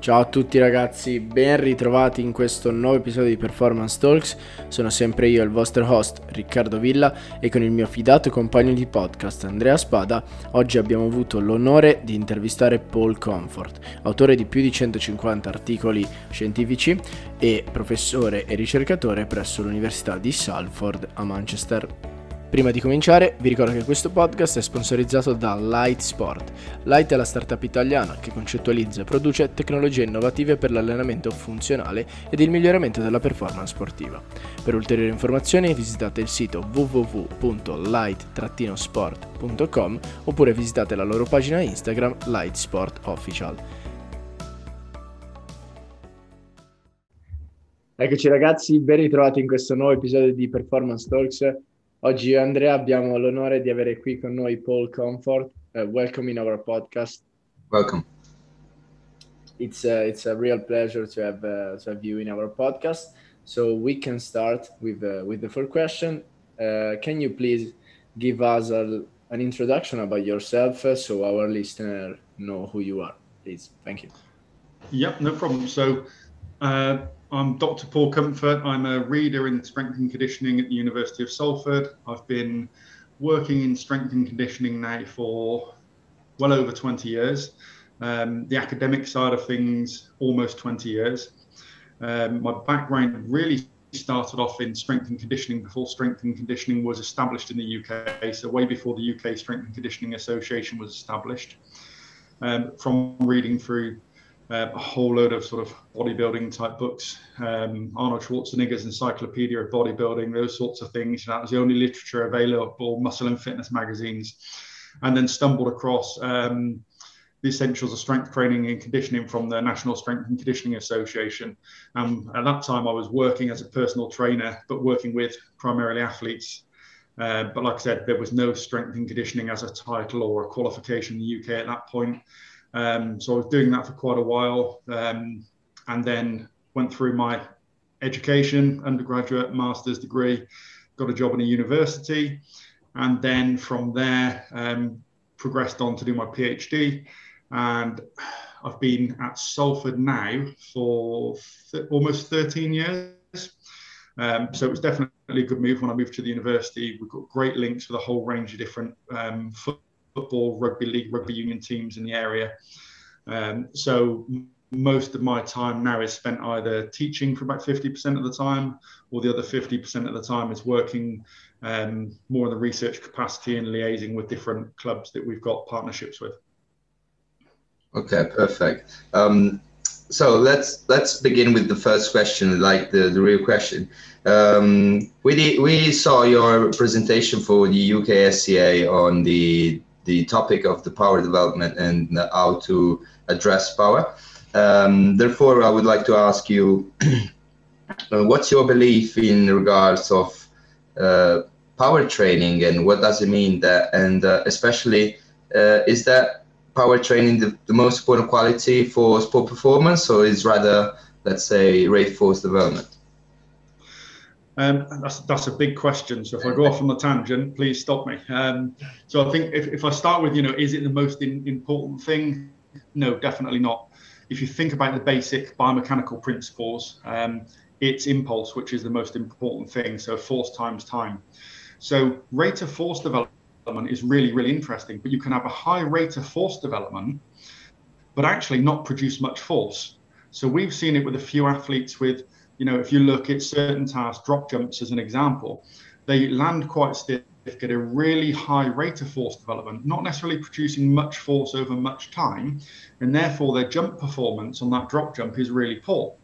Ciao a tutti ragazzi, ben ritrovati in questo nuovo episodio di Performance Talks. Sono sempre io, il vostro host Riccardo Villa e con il mio fidato compagno di podcast Andrea Spada, oggi abbiamo avuto l'onore di intervistare Paul Comfort, autore di più di 150 articoli scientifici e professore e ricercatore presso l'Università di Salford a Manchester. Prima di cominciare, vi ricordo che questo podcast è sponsorizzato da Light Sport. Light è la startup italiana che concettualizza e produce tecnologie innovative per l'allenamento funzionale ed il miglioramento della performance sportiva. Per ulteriori informazioni visitate il sito www.light-sport.com oppure visitate la loro pagina Instagram Light Sport Official. Eccoci ragazzi, ben ritrovati in questo nuovo episodio di Performance Talks. Oggi io e Andrea abbiamo l'onore di avere qui con noi Paul Comfort. Uh, welcome in our podcast. Welcome. It's a, it's a real pleasure to have, uh, to have you in our podcast. So we can start with, uh, with the first question. Uh, can you please give us a, an introduction about yourself uh, so our listener know who you are, please? Thank you. Yep, no problem. So uh, I'm Dr. Paul Comfort. I'm a reader in strength and conditioning at the University of Salford. I've been working in strength and conditioning now for well over 20 years. Um, the academic side of things, almost 20 years. Um, my background really started off in strength and conditioning before strength and conditioning was established in the UK, so way before the UK Strength and Conditioning Association was established. Um, from reading through uh, a whole load of sort of bodybuilding type books, um, Arnold Schwarzenegger's Encyclopedia of Bodybuilding, those sorts of things. That was the only literature available, muscle and fitness magazines, and then stumbled across um, the essentials of strength training and conditioning from the National Strength and Conditioning Association. Um, at that time, I was working as a personal trainer, but working with primarily athletes. Uh, but like I said, there was no strength and conditioning as a title or a qualification in the UK at that point. Um, so I was doing that for quite a while, um, and then went through my education, undergraduate, master's degree, got a job in a university, and then from there um, progressed on to do my PhD, and I've been at Salford now for th- almost 13 years. Um, so it was definitely a good move when I moved to the university. We've got great links with a whole range of different um, football, rugby league, rugby union teams in the area. Um, so most of my time now is spent either teaching for about 50% of the time, or the other 50% of the time is working um, more in the research capacity and liaising with different clubs that we've got partnerships with. Okay, perfect. Um, so let's let's begin with the first question, like the, the real question. Um, we did, we saw your presentation for the UK SCA on the the topic of the power development and how to address power. Um, therefore, I would like to ask you, uh, what's your belief in regards of uh, power training and what does it mean that, and uh, especially, uh, is that power training the, the most important quality for sport performance or is rather, let's say, rate force development? Um, that's that's a big question. So if I go off on the tangent, please stop me. Um, so I think if, if I start with, you know, is it the most in, important thing? No, definitely not. If you think about the basic biomechanical principles, um, it's impulse, which is the most important thing. So force times time. So rate of force development is really, really interesting. But you can have a high rate of force development, but actually not produce much force. So we've seen it with a few athletes with you know, if you look at certain tasks, drop jumps as an example, they land quite stiff, get a really high rate of force development, not necessarily producing much force over much time, and therefore their jump performance on that drop jump is really poor.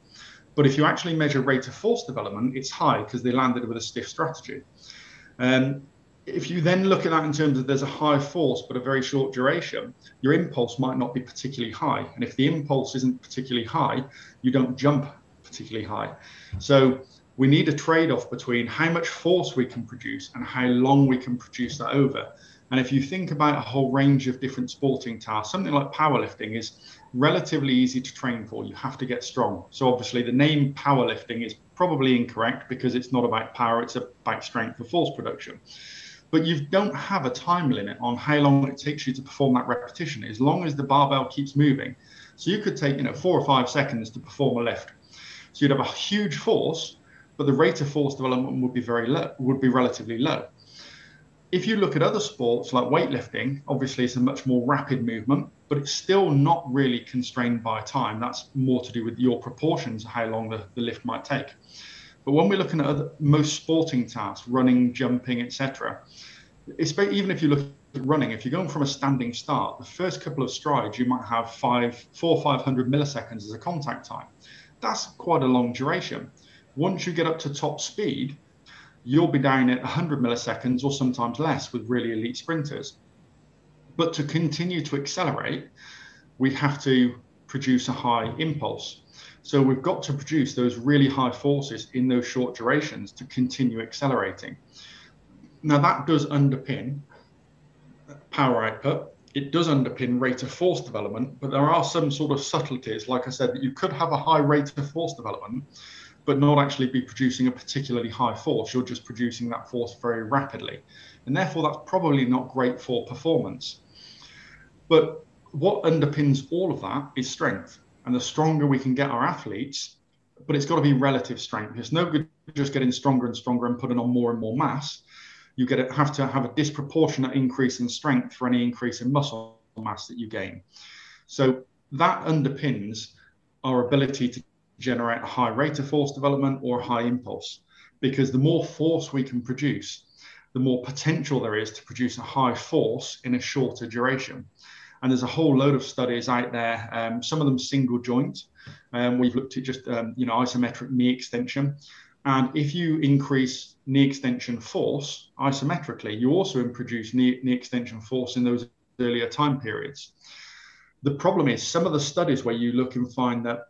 But if you actually measure rate of force development, it's high because they landed with a stiff strategy. Um, if you then look at that in terms of there's a high force but a very short duration, your impulse might not be particularly high. And if the impulse isn't particularly high, you don't jump particularly high. So we need a trade off between how much force we can produce and how long we can produce that over. And if you think about a whole range of different sporting tasks, something like powerlifting is relatively easy to train for. You have to get strong. So obviously the name powerlifting is probably incorrect because it's not about power, it's about strength for force production. but you don't have a time limit on how long it takes you to perform that repetition as long as the barbell keeps moving so you could take you know four or five seconds to perform a lift so you'd have a huge force but the rate of force development would be very low would be relatively low if you look at other sports like weightlifting obviously it's a much more rapid movement but it's still not really constrained by time that's more to do with your proportions how long the, the lift might take but when we're looking at other, most sporting tasks, running, jumping, etc., even if you look at running, if you're going from a standing start, the first couple of strides you might have five, four, five hundred milliseconds as a contact time. That's quite a long duration. Once you get up to top speed, you'll be down at 100 milliseconds or sometimes less with really elite sprinters. But to continue to accelerate, we have to produce a high impulse. So we've got to produce those really high forces in those short durations to continue accelerating. Now that does underpin power output. It does underpin rate of force development, but there are some sort of subtleties, like I said, that you could have a high rate of force development, but not actually be producing a particularly high force. You're just producing that force very rapidly. And therefore, that's probably not great for performance. But what underpins all of that is strength and the stronger we can get our athletes, but it's got to be relative strength. It's no good just getting stronger and stronger and putting on more and more mass. You get have to have a disproportionate increase in strength for any increase in muscle mass that you gain. So that underpins our ability to generate a high rate of force development or high impulse. Because the more force we can produce, the more potential there is to produce a high force in a shorter duration. And there's a whole load of studies out there, um, some of them single joint. Um, we've looked at just um, you know isometric knee extension. And if you increase knee extension force isometrically, you also produce knee, knee extension force in those earlier time periods. The problem is some of the studies where you look and find that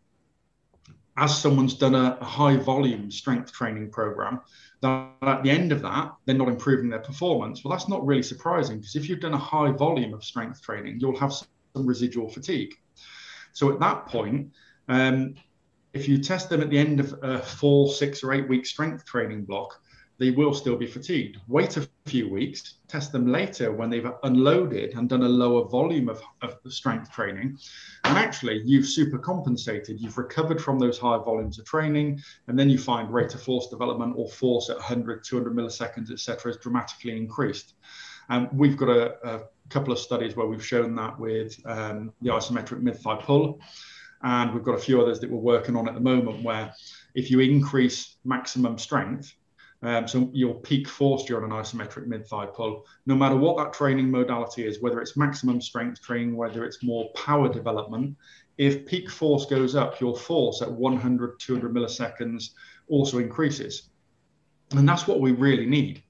as someone's done a, a high volume strength training program, that at the end of that, they're not improving their performance. Well, that's not really surprising because if you've done a high volume of strength training, you'll have some residual fatigue. So at that point, um, if you test them at the end of a four, six, or eight week strength training block, they will still be fatigued. Wait a few weeks, test them later when they've unloaded and done a lower volume of, of strength training. And actually, you've super compensated. You've recovered from those high volumes of training. And then you find rate of force development or force at 100, 200 milliseconds, etc., is dramatically increased. And we've got a, a, couple of studies where we've shown that with um, the isometric mid thigh pull. And we've got a few others that we're working on at the moment where if you increase maximum strength, um, so your peak force during an isometric mid-thigh pull, no matter what that training modality is, whether it's maximum strength training, whether it's more power development, if peak force goes up, your force at 100, 200 milliseconds also increases. And that's what we really need.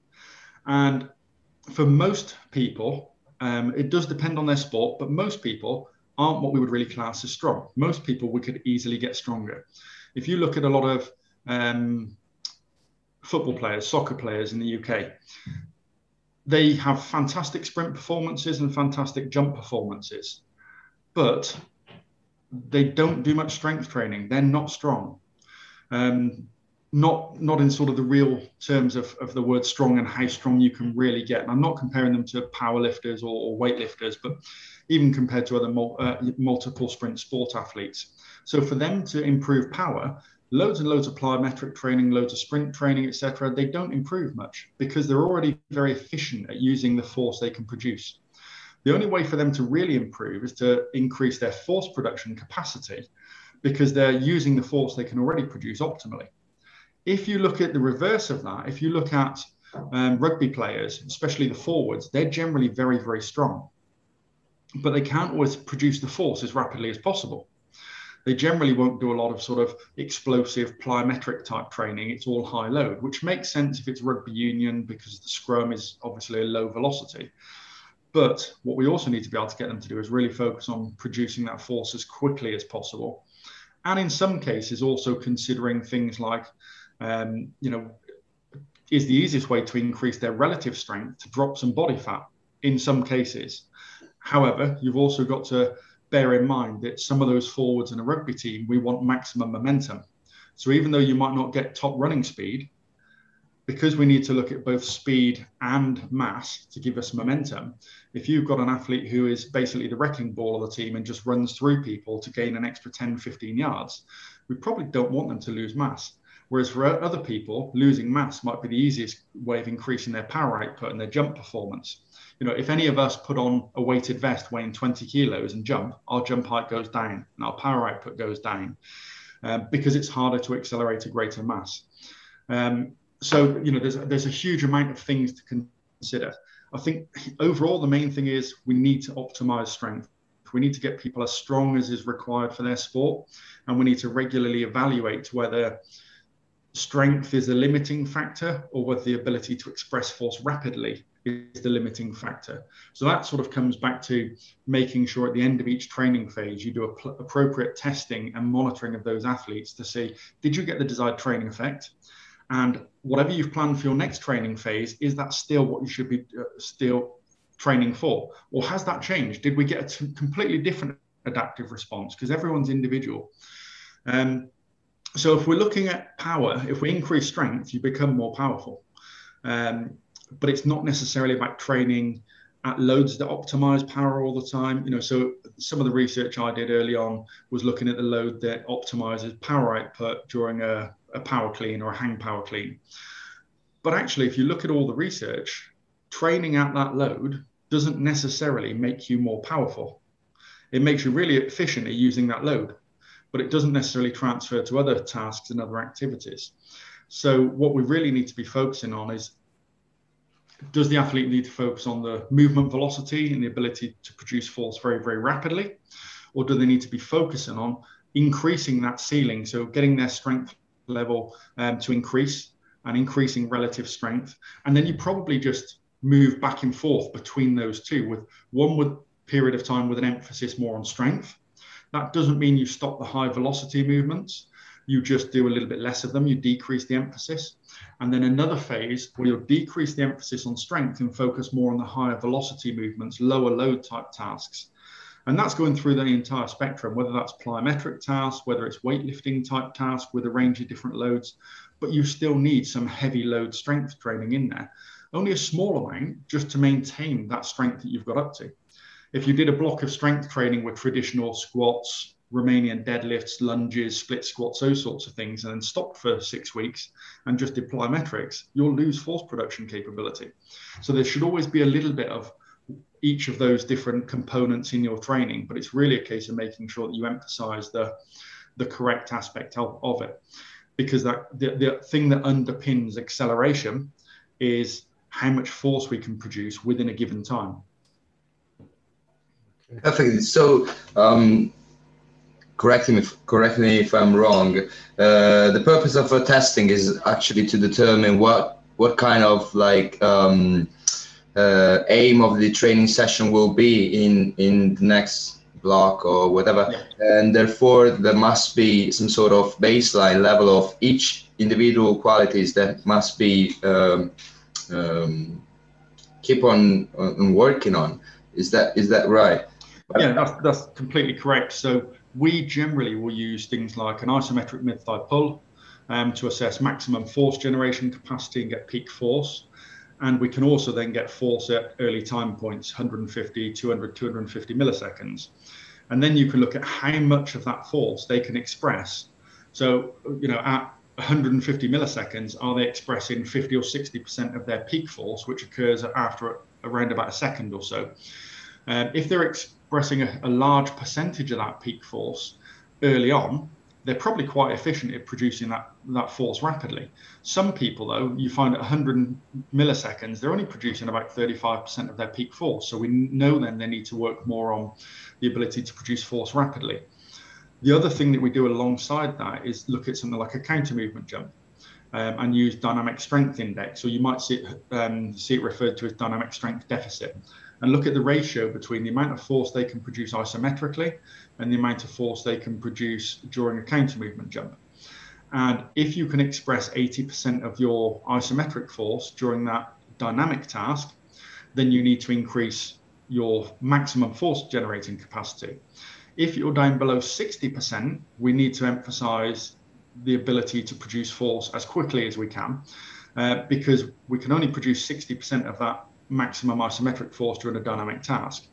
And for most people, um, it does depend on their sport, but most people aren't what we would really class as strong. Most people we could easily get stronger. If you look at a lot of um, football players, soccer players in the UK. They have fantastic sprint performances and fantastic jump performances, but they don't do much strength training. They're not strong. Um, not not in sort of the real terms of, of the word strong and how strong you can really get. And I'm not comparing them to powerlifters or, or weightlifters, but even compared to other mul- uh, multiple sprint sport athletes. So for them to improve power, loads and loads of plyometric training, loads of sprint training, etc., they don't improve much because they're already very efficient at using the force they can produce. The only way for them to really improve is to increase their force production capacity because they're using the force they can already produce optimally. If you look at the reverse of that, if you look at um, rugby players, especially the forwards, they're generally very, very strong, but they can't always produce the force as rapidly as possible they generally won't do a lot of sort of explosive plyometric type training. It's all high load, which makes sense if it's rugby union because the scrum is obviously a low velocity. But what we also need to be able to get them to do is really focus on producing that force as quickly as possible. And in some cases, also considering things like, um, you know, is the easiest way to increase their relative strength to drop some body fat in some cases. However, you've also got to bear in mind that some of those forwards in a rugby team, we want maximum momentum. So even though you might not get top running speed, because we need to look at both speed and mass to give us momentum, if you've got an athlete who is basically the wrecking ball of the team and just runs through people to gain an extra 10, 15 yards, we probably don't want them to lose mass. Whereas for other people, losing mass might be the easiest way of increasing their power output and their jump performance. You know, if any of us put on a weighted vest weighing 20 kilos and jump, our jump height goes down and our power output goes down uh, because it's harder to accelerate a greater mass. Um, so you know there's there's a huge amount of things to consider. I think overall the main thing is we need to optimize strength. We need to get people as strong as is required for their sport, and we need to regularly evaluate whether strength is a limiting factor or whether the ability to express force rapidly is the limiting factor. So that sort of comes back to making sure at the end of each training phase you do appropriate testing and monitoring of those athletes to see did you get the desired training effect and whatever you've planned for your next training phase, is that still what you should be uh, still training for? Or has that changed? Did we get a t- completely different adaptive response? Because everyone's individual. Um, so if we're looking at power, if we increase strength, you become more powerful. Um, but it's not necessarily about training at loads that optimize power all the time. You know, so some of the research I did early on was looking at the load that optimizes power output during a, a power clean or a hang power clean. But actually, if you look at all the research, training at that load doesn't necessarily make you more powerful. It makes you really efficient at using that load, but it doesn't necessarily transfer to other tasks and other activities. So, what we really need to be focusing on is does the athlete need to focus on the movement velocity and the ability to produce force very, very rapidly? Or do they need to be focusing on increasing that ceiling? So getting their strength level um, to increase and increasing relative strength. And then you probably just move back and forth between those two with one with period of time with an emphasis more on strength. That doesn't mean you stop the high velocity movements. You just do a little bit less of them. You decrease the emphasis. And then another phase where you'll decrease the emphasis on strength and focus more on the higher velocity movements, lower load type tasks. And that's going through the entire spectrum, whether that's plyometric tasks, whether it's weightlifting type tasks with a range of different loads, but you still need some heavy load strength training in there. Only a small amount just to maintain that strength that you've got up to. If you did a block of strength training with traditional squats, Romanian deadlifts, lunges, split squats, those sorts of things, and then stop for six weeks and just did plyometrics, you'll lose force production capability. So there should always be a little bit of each of those different components in your training, but it's really a case of making sure that you emphasize the, the correct aspect of, of it. Because that the, the thing that underpins acceleration is how much force we can produce within a given time. Perfect. So um, correct me correct me if I'm wrong. Uh, the purpose of a testing is actually to determine what what kind of like um, uh, aim of the training session will be in in the next block or whatever, yeah. and therefore there must be some sort of baseline level of each individual qualities that must be um, um, keep on, on working on. Is that is that right? Yeah, that's that's completely correct. So we generally will use things like an isometric mid-thigh pull um, to assess maximum force generation capacity and get peak force. And we can also then get force at early time points, 150, 200, 250 milliseconds. And then you can look at how much of that force they can express. So, you know, at 150 milliseconds, are they expressing 50 or 60% of their peak force, which occurs after around about a second or so? Um, if they're expressing a, a large percentage of that peak force early on, they're probably quite efficient at producing that, that force rapidly. Some people, though, you find at 100 milliseconds, they're only producing about 35% of their peak force. So we know then they need to work more on the ability to produce force rapidly. The other thing that we do alongside that is look at something like a counter movement jump. Um, and use dynamic strength index, or you might see it, um, see it referred to as dynamic strength deficit and look at the ratio between the amount of force they can produce isometrically and the amount of force they can produce during a counter movement jump. And if you can express 80% of your isometric force during that dynamic task, then you need to increase your maximum force generating capacity. If you're down below 60%, we need to emphasize the ability to produce force as quickly as we can uh, because we can only produce 60% of that maximum isometric force during a dynamic task.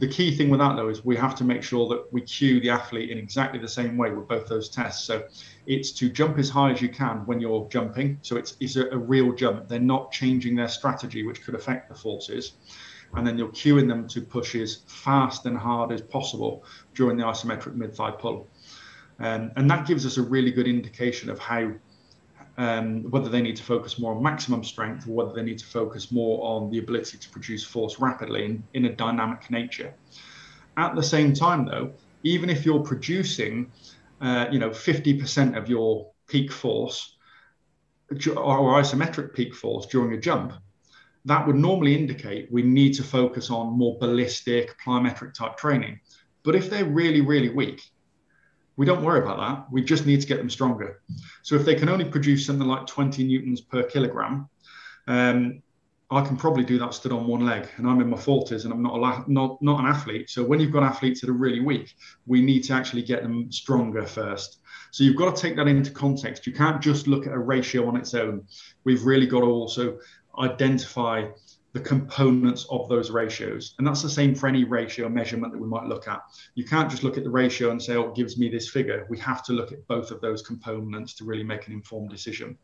The key thing with that though is we have to make sure that we cue the athlete in exactly the same way with both those tests. So it's to jump as high as you can when you're jumping. So it's, it's a, a real jump. They're not changing their strategy, which could affect the forces. And then you're cueing them to push as fast and hard as possible during the isometric mid thigh pull. Um, and that gives us a really good indication of how um, whether they need to focus more on maximum strength or whether they need to focus more on the ability to produce force rapidly in, in a dynamic nature. At the same time, though, even if you're producing, uh, you know, 50% of your peak force or isometric peak force during a jump, that would normally indicate we need to focus on more ballistic plyometric type training. But if they're really, really weak, we don't worry about that. We just need to get them stronger. So if they can only produce something like 20 newtons per kilogram, um, I can probably do that stood on one leg. And I'm in my 40s and I'm not, a, not, not an athlete. So when you've got athletes that are really weak, we need to actually get them stronger first. So you've got to take that into context. You can't just look at a ratio on its own. We've really got to also identify the components of those ratios. And that's the same for any ratio measurement that we might look at. You can't just look at the ratio and say, oh, it gives me this figure. We have to look at both of those components to really make an informed decision.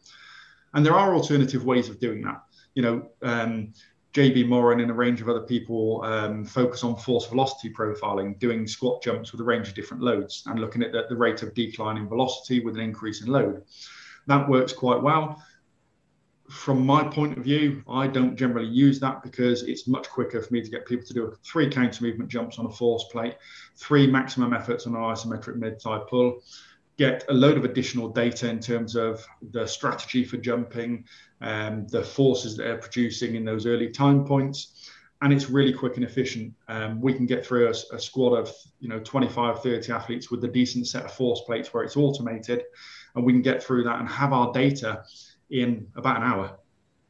And there are alternative ways of doing that. You know, um, JB Morin and a range of other people um, focus on force velocity profiling, doing squat jumps with a range of different loads and looking at the, the rate of decline in velocity with an increase in load. That works quite well from my point of view, I don't generally use that because it's much quicker for me to get people to do three counter movement jumps on a force plate, three maximum efforts on an isometric mid thigh pull, get a load of additional data in terms of the strategy for jumping, um, the forces that they're producing in those early time points. And it's really quick and efficient. Um, we can get through a, a squad of you know 25, 30 athletes with a decent set of force plates where it's automated, and we can get through that and have our data in about an hour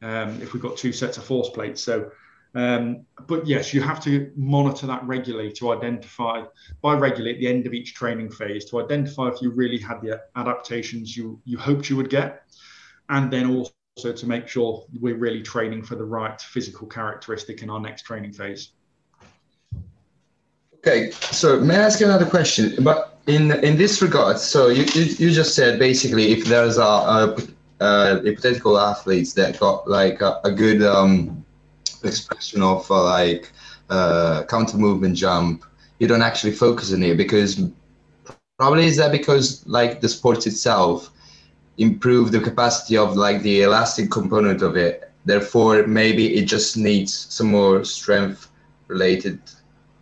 um, if we've got two sets of force plates. So, um, but yes, you have to monitor that regularly to identify, by regularly at the end of each training phase, to identify if you really had the adaptations you, you hoped you would get. And then also to make sure we're really training for the right physical characteristic in our next training phase. Okay, so may I ask another question? But in in this regard, so you, you, you just said basically if there's a, a uh, hypothetical athletes that got like a, a good um, expression of uh, like uh, counter movement jump, you don't actually focus on it because probably is that because like the sport itself improve the capacity of like the elastic component of it. Therefore, maybe it just needs some more strength related.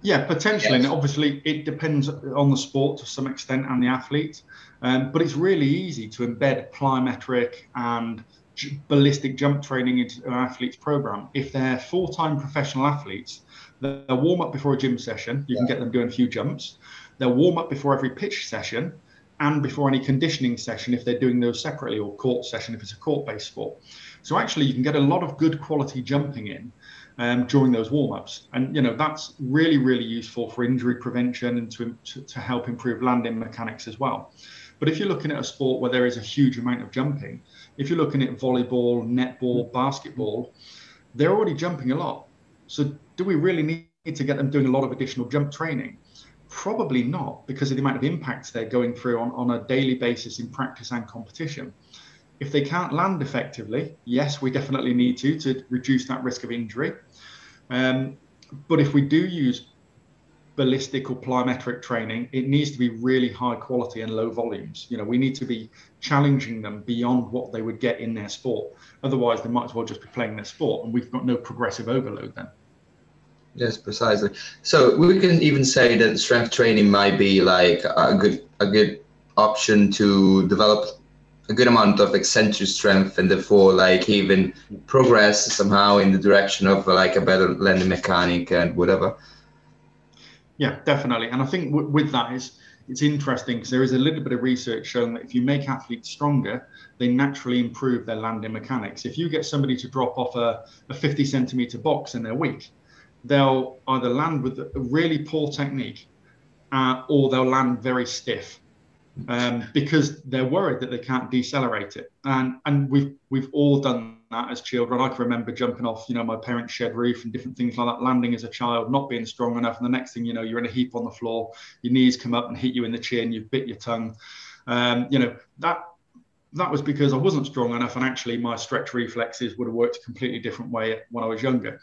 Yeah, potentially, yes. and obviously it depends on the sport to some extent and the athlete. Um, but it's really easy to embed plyometric and ballistic jump training into an athlete's program. If they're full time professional athletes, they'll warm up before a gym session. You yeah. can get them doing a few jumps. They'll warm up before every pitch session and before any conditioning session if they're doing those separately or court session if it's a court based sport. So actually, you can get a lot of good quality jumping in. Um, during those warm-ups. And you know that's really really useful for injury prevention and to, to, to help improve landing mechanics as well. But if you're looking at a sport where there is a huge amount of jumping, if you're looking at volleyball, netball, basketball, they're already jumping a lot. So do we really need to get them doing a lot of additional jump training? Probably not, because of the amount of impacts they're going through on, on a daily basis in practice and competition. If they can't land effectively, yes, we definitely need to to reduce that risk of injury. Um, but if we do use ballistic or plyometric training, it needs to be really high quality and low volumes. You know, we need to be challenging them beyond what they would get in their sport. Otherwise, they might as well just be playing their sport, and we've got no progressive overload then. Yes, precisely. So we can even say that strength training might be like a good a good option to develop a good amount of eccentric strength and therefore like even progress somehow in the direction of like a better landing mechanic and whatever. Yeah, definitely. And I think w- with that is it's interesting because there is a little bit of research showing that if you make athletes stronger, they naturally improve their landing mechanics. If you get somebody to drop off a, a 50 centimeter box and they're weak, they'll either land with a really poor technique uh, or they'll land very stiff. Um, because they're worried that they can't decelerate it. And and we've we've all done that as children. I can remember jumping off, you know, my parents' shed roof and different things like that, landing as a child, not being strong enough, and the next thing you know, you're in a heap on the floor. Your knees come up and hit you in the chin. You've bit your tongue. Um, you know that that was because I wasn't strong enough, and actually my stretch reflexes would have worked a completely different way when I was younger.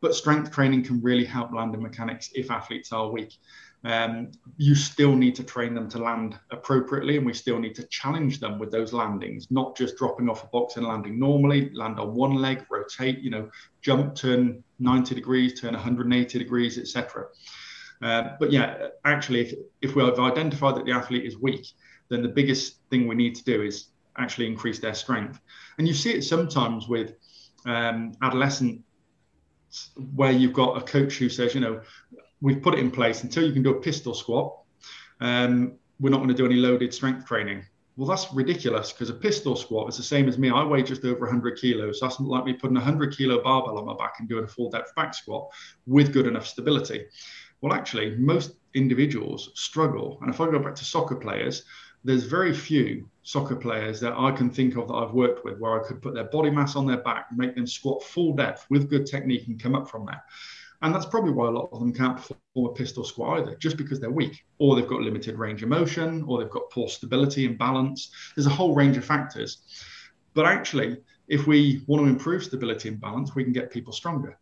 But strength training can really help landing mechanics if athletes are weak um, you still need to train them to land appropriately and we still need to challenge them with those landings not just dropping off a box and landing normally land on one leg rotate you know jump turn 90 degrees turn 180 degrees etc uh, but yeah actually if, if we've identified that the athlete is weak then the biggest thing we need to do is actually increase their strength. And you see it sometimes with um, adolescent where you've got a coach who says, you know, we've put it in place until you can do a pistol squat. Um, we're not going to do any loaded strength training. Well, that's ridiculous because a pistol squat is the same as me. I weigh just over 100 kilos. That's not like me putting a 100 kilo barbell on my back and doing a full depth back squat with good enough stability. Well, actually, most individuals struggle. And if I go back to soccer players, there's very few soccer players that I can think of that I've worked with where I could put their body mass on their back, and make them squat full depth with good technique and come up from there. And that's probably why a lot of them can't perform a pistol squat either, just because they're weak, or they've got limited range of motion, or they've got poor stability and balance. There's a whole range of factors. But actually, if we want to improve stability and balance, we can get people stronger.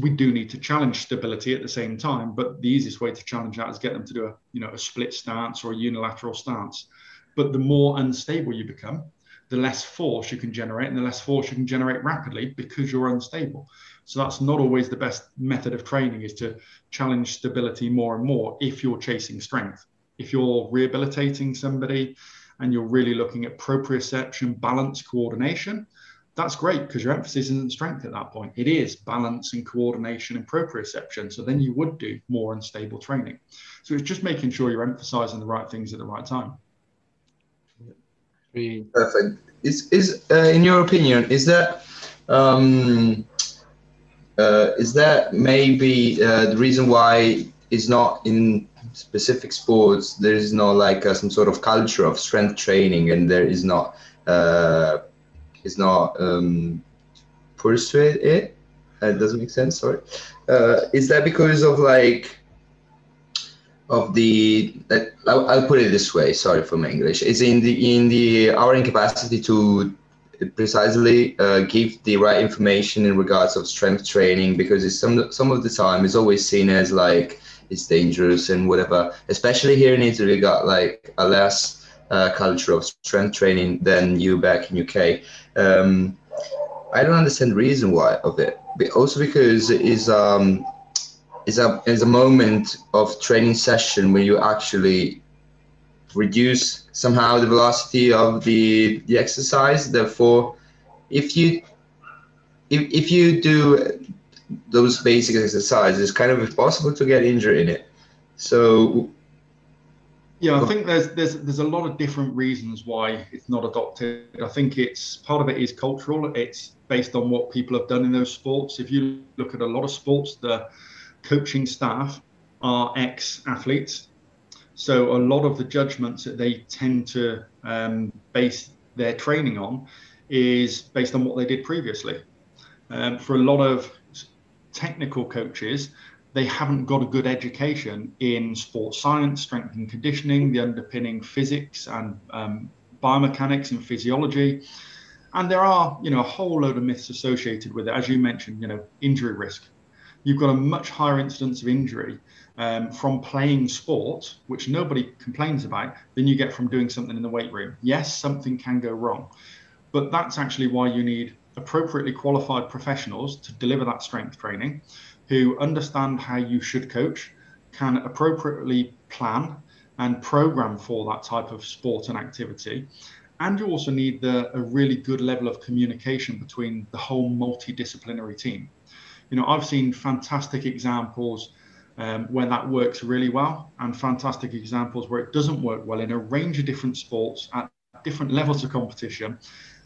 We do need to challenge stability at the same time, but the easiest way to challenge that is get them to do a, you know, a split stance or a unilateral stance. But the more unstable you become, the less force you can generate, and the less force you can generate rapidly because you're unstable. So that's not always the best method of training is to challenge stability more and more if you're chasing strength. If you're rehabilitating somebody and you're really looking at proprioception, balance, coordination, that's great because your emphasis isn't strength at that point. It is balance and coordination and proprioception. So then you would do more unstable training. So it's just making sure you're emphasizing the right things at the right time. Perfect. Is is uh, in your opinion is that um, is that maybe uh, the reason why it's not in specific sports there is no like uh, some sort of culture of strength training and there is not uh, is not um, persuade it doesn't make sense? Sorry. Uh, is that because of like of the I'll, I'll put it this way sorry for my english. Is in the in the our incapacity to precisely uh, give the right information in regards of strength training because it's some some of the time it's always seen as like it's dangerous and whatever. Especially here in Italy, we got like a less uh, culture of strength training than you back in UK. Um, I don't understand the reason why of it, but also because it's um is a is a moment of training session where you actually reduce somehow the velocity of the the exercise. Therefore if you if, if you do those basic exercises it's kind of impossible to get injured in it. So yeah i think there's there's there's a lot of different reasons why it's not adopted. I think it's part of it is cultural. It's based on what people have done in those sports. If you look at a lot of sports the coaching staff are ex athletes so a lot of the judgments that they tend to um, base their training on is based on what they did previously. Um, for a lot of technical coaches, they haven't got a good education in sports science, strength and conditioning, the underpinning physics and um, biomechanics and physiology. And there are, you know, a whole load of myths associated with it. As you mentioned, you know, injury risk. You've got a much higher incidence of injury um, from playing sport, which nobody complains about, than you get from doing something in the weight room. Yes, something can go wrong, but that's actually why you need appropriately qualified professionals to deliver that strength training who understand how you should coach, can appropriately plan and program for that type of sport and activity. And you also need the, a really good level of communication between the whole multidisciplinary team. You know, I've seen fantastic examples um, where that works really well, and fantastic examples where it doesn't work well in a range of different sports at different levels of competition,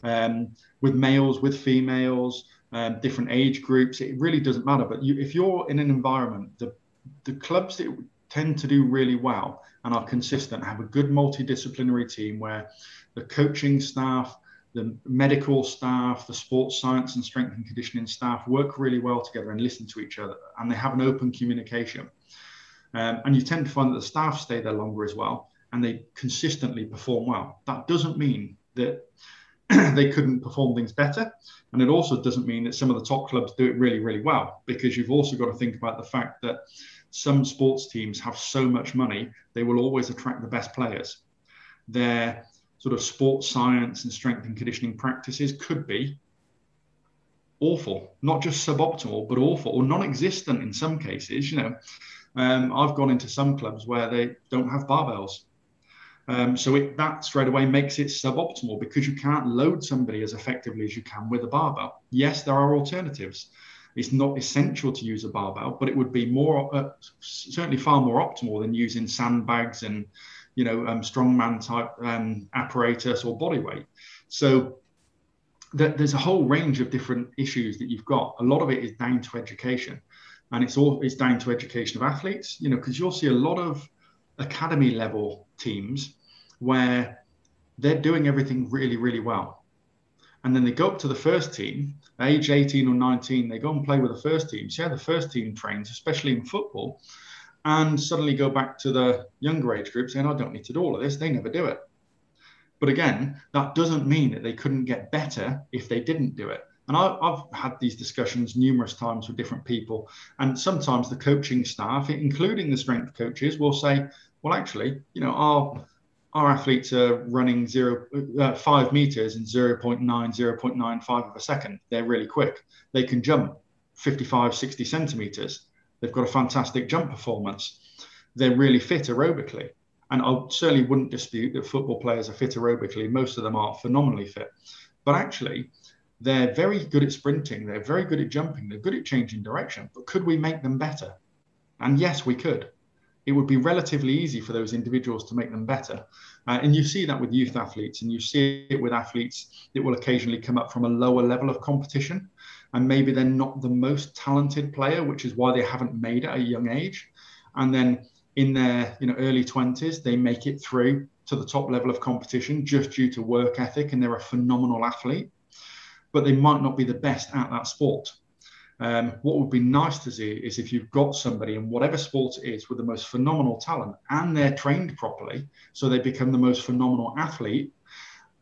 um, with males, with females, um, different age groups. It really doesn't matter. But you, if you're in an environment, the the clubs that tend to do really well and are consistent, have a good multidisciplinary team where the coaching staff, the medical staff, the sports science and strength and conditioning staff work really well together and listen to each other, and they have an open communication. Um, and you tend to find that the staff stay there longer as well, and they consistently perform well. That doesn't mean that they couldn't perform things better. And it also doesn't mean that some of the top clubs do it really, really well, because you've also got to think about the fact that some sports teams have so much money, they will always attract the best players. Their sort of sports science and strength and conditioning practices could be awful, not just suboptimal, but awful or non existent in some cases. You know, um, I've gone into some clubs where they don't have barbells. Um, so it, that straight away makes it suboptimal because you can't load somebody as effectively as you can with a barbell. Yes, there are alternatives. It's not essential to use a barbell, but it would be more, uh, certainly far more optimal than using sandbags and, you know, um, strongman type um, apparatus or body weight. So th- there's a whole range of different issues that you've got. A lot of it is down to education, and it's all it's down to education of athletes. You know, because you'll see a lot of academy level teams where they're doing everything really, really well. And then they go up to the first team, age 18 or 19, they go and play with the first team. See how the first team trains, especially in football, and suddenly go back to the younger age group saying, I don't need to do all of this. They never do it. But again, that doesn't mean that they couldn't get better if they didn't do it. And I, have had these discussions numerous times with different people. And sometimes the coaching staff, including the strength coaches, will say, well, actually, you know, our our athletes are running zero uh, five meters in 0.9 0.95 of a second they're really quick they can jump 55 60 centimeters they've got a fantastic jump performance. They're really fit aerobically. And i certainly wouldn't dispute that football players are fit aerobically. Most of them are phenomenally fit. But actually they're very good at sprinting. They're very good at jumping. They're good at changing direction. But could we make them better? And yes we could. It would be relatively easy for those individuals to make them better. Uh, and you see that with youth athletes, and you see it with athletes that will occasionally come up from a lower level of competition. And maybe they're not the most talented player, which is why they haven't made it at a young age. And then in their you know early 20s, they make it through to the top level of competition just due to work ethic, and they're a phenomenal athlete. But they might not be the best at that sport. Um, what would be nice to see is if you've got somebody in whatever sport it is with the most phenomenal talent and they're trained properly, so they become the most phenomenal athlete,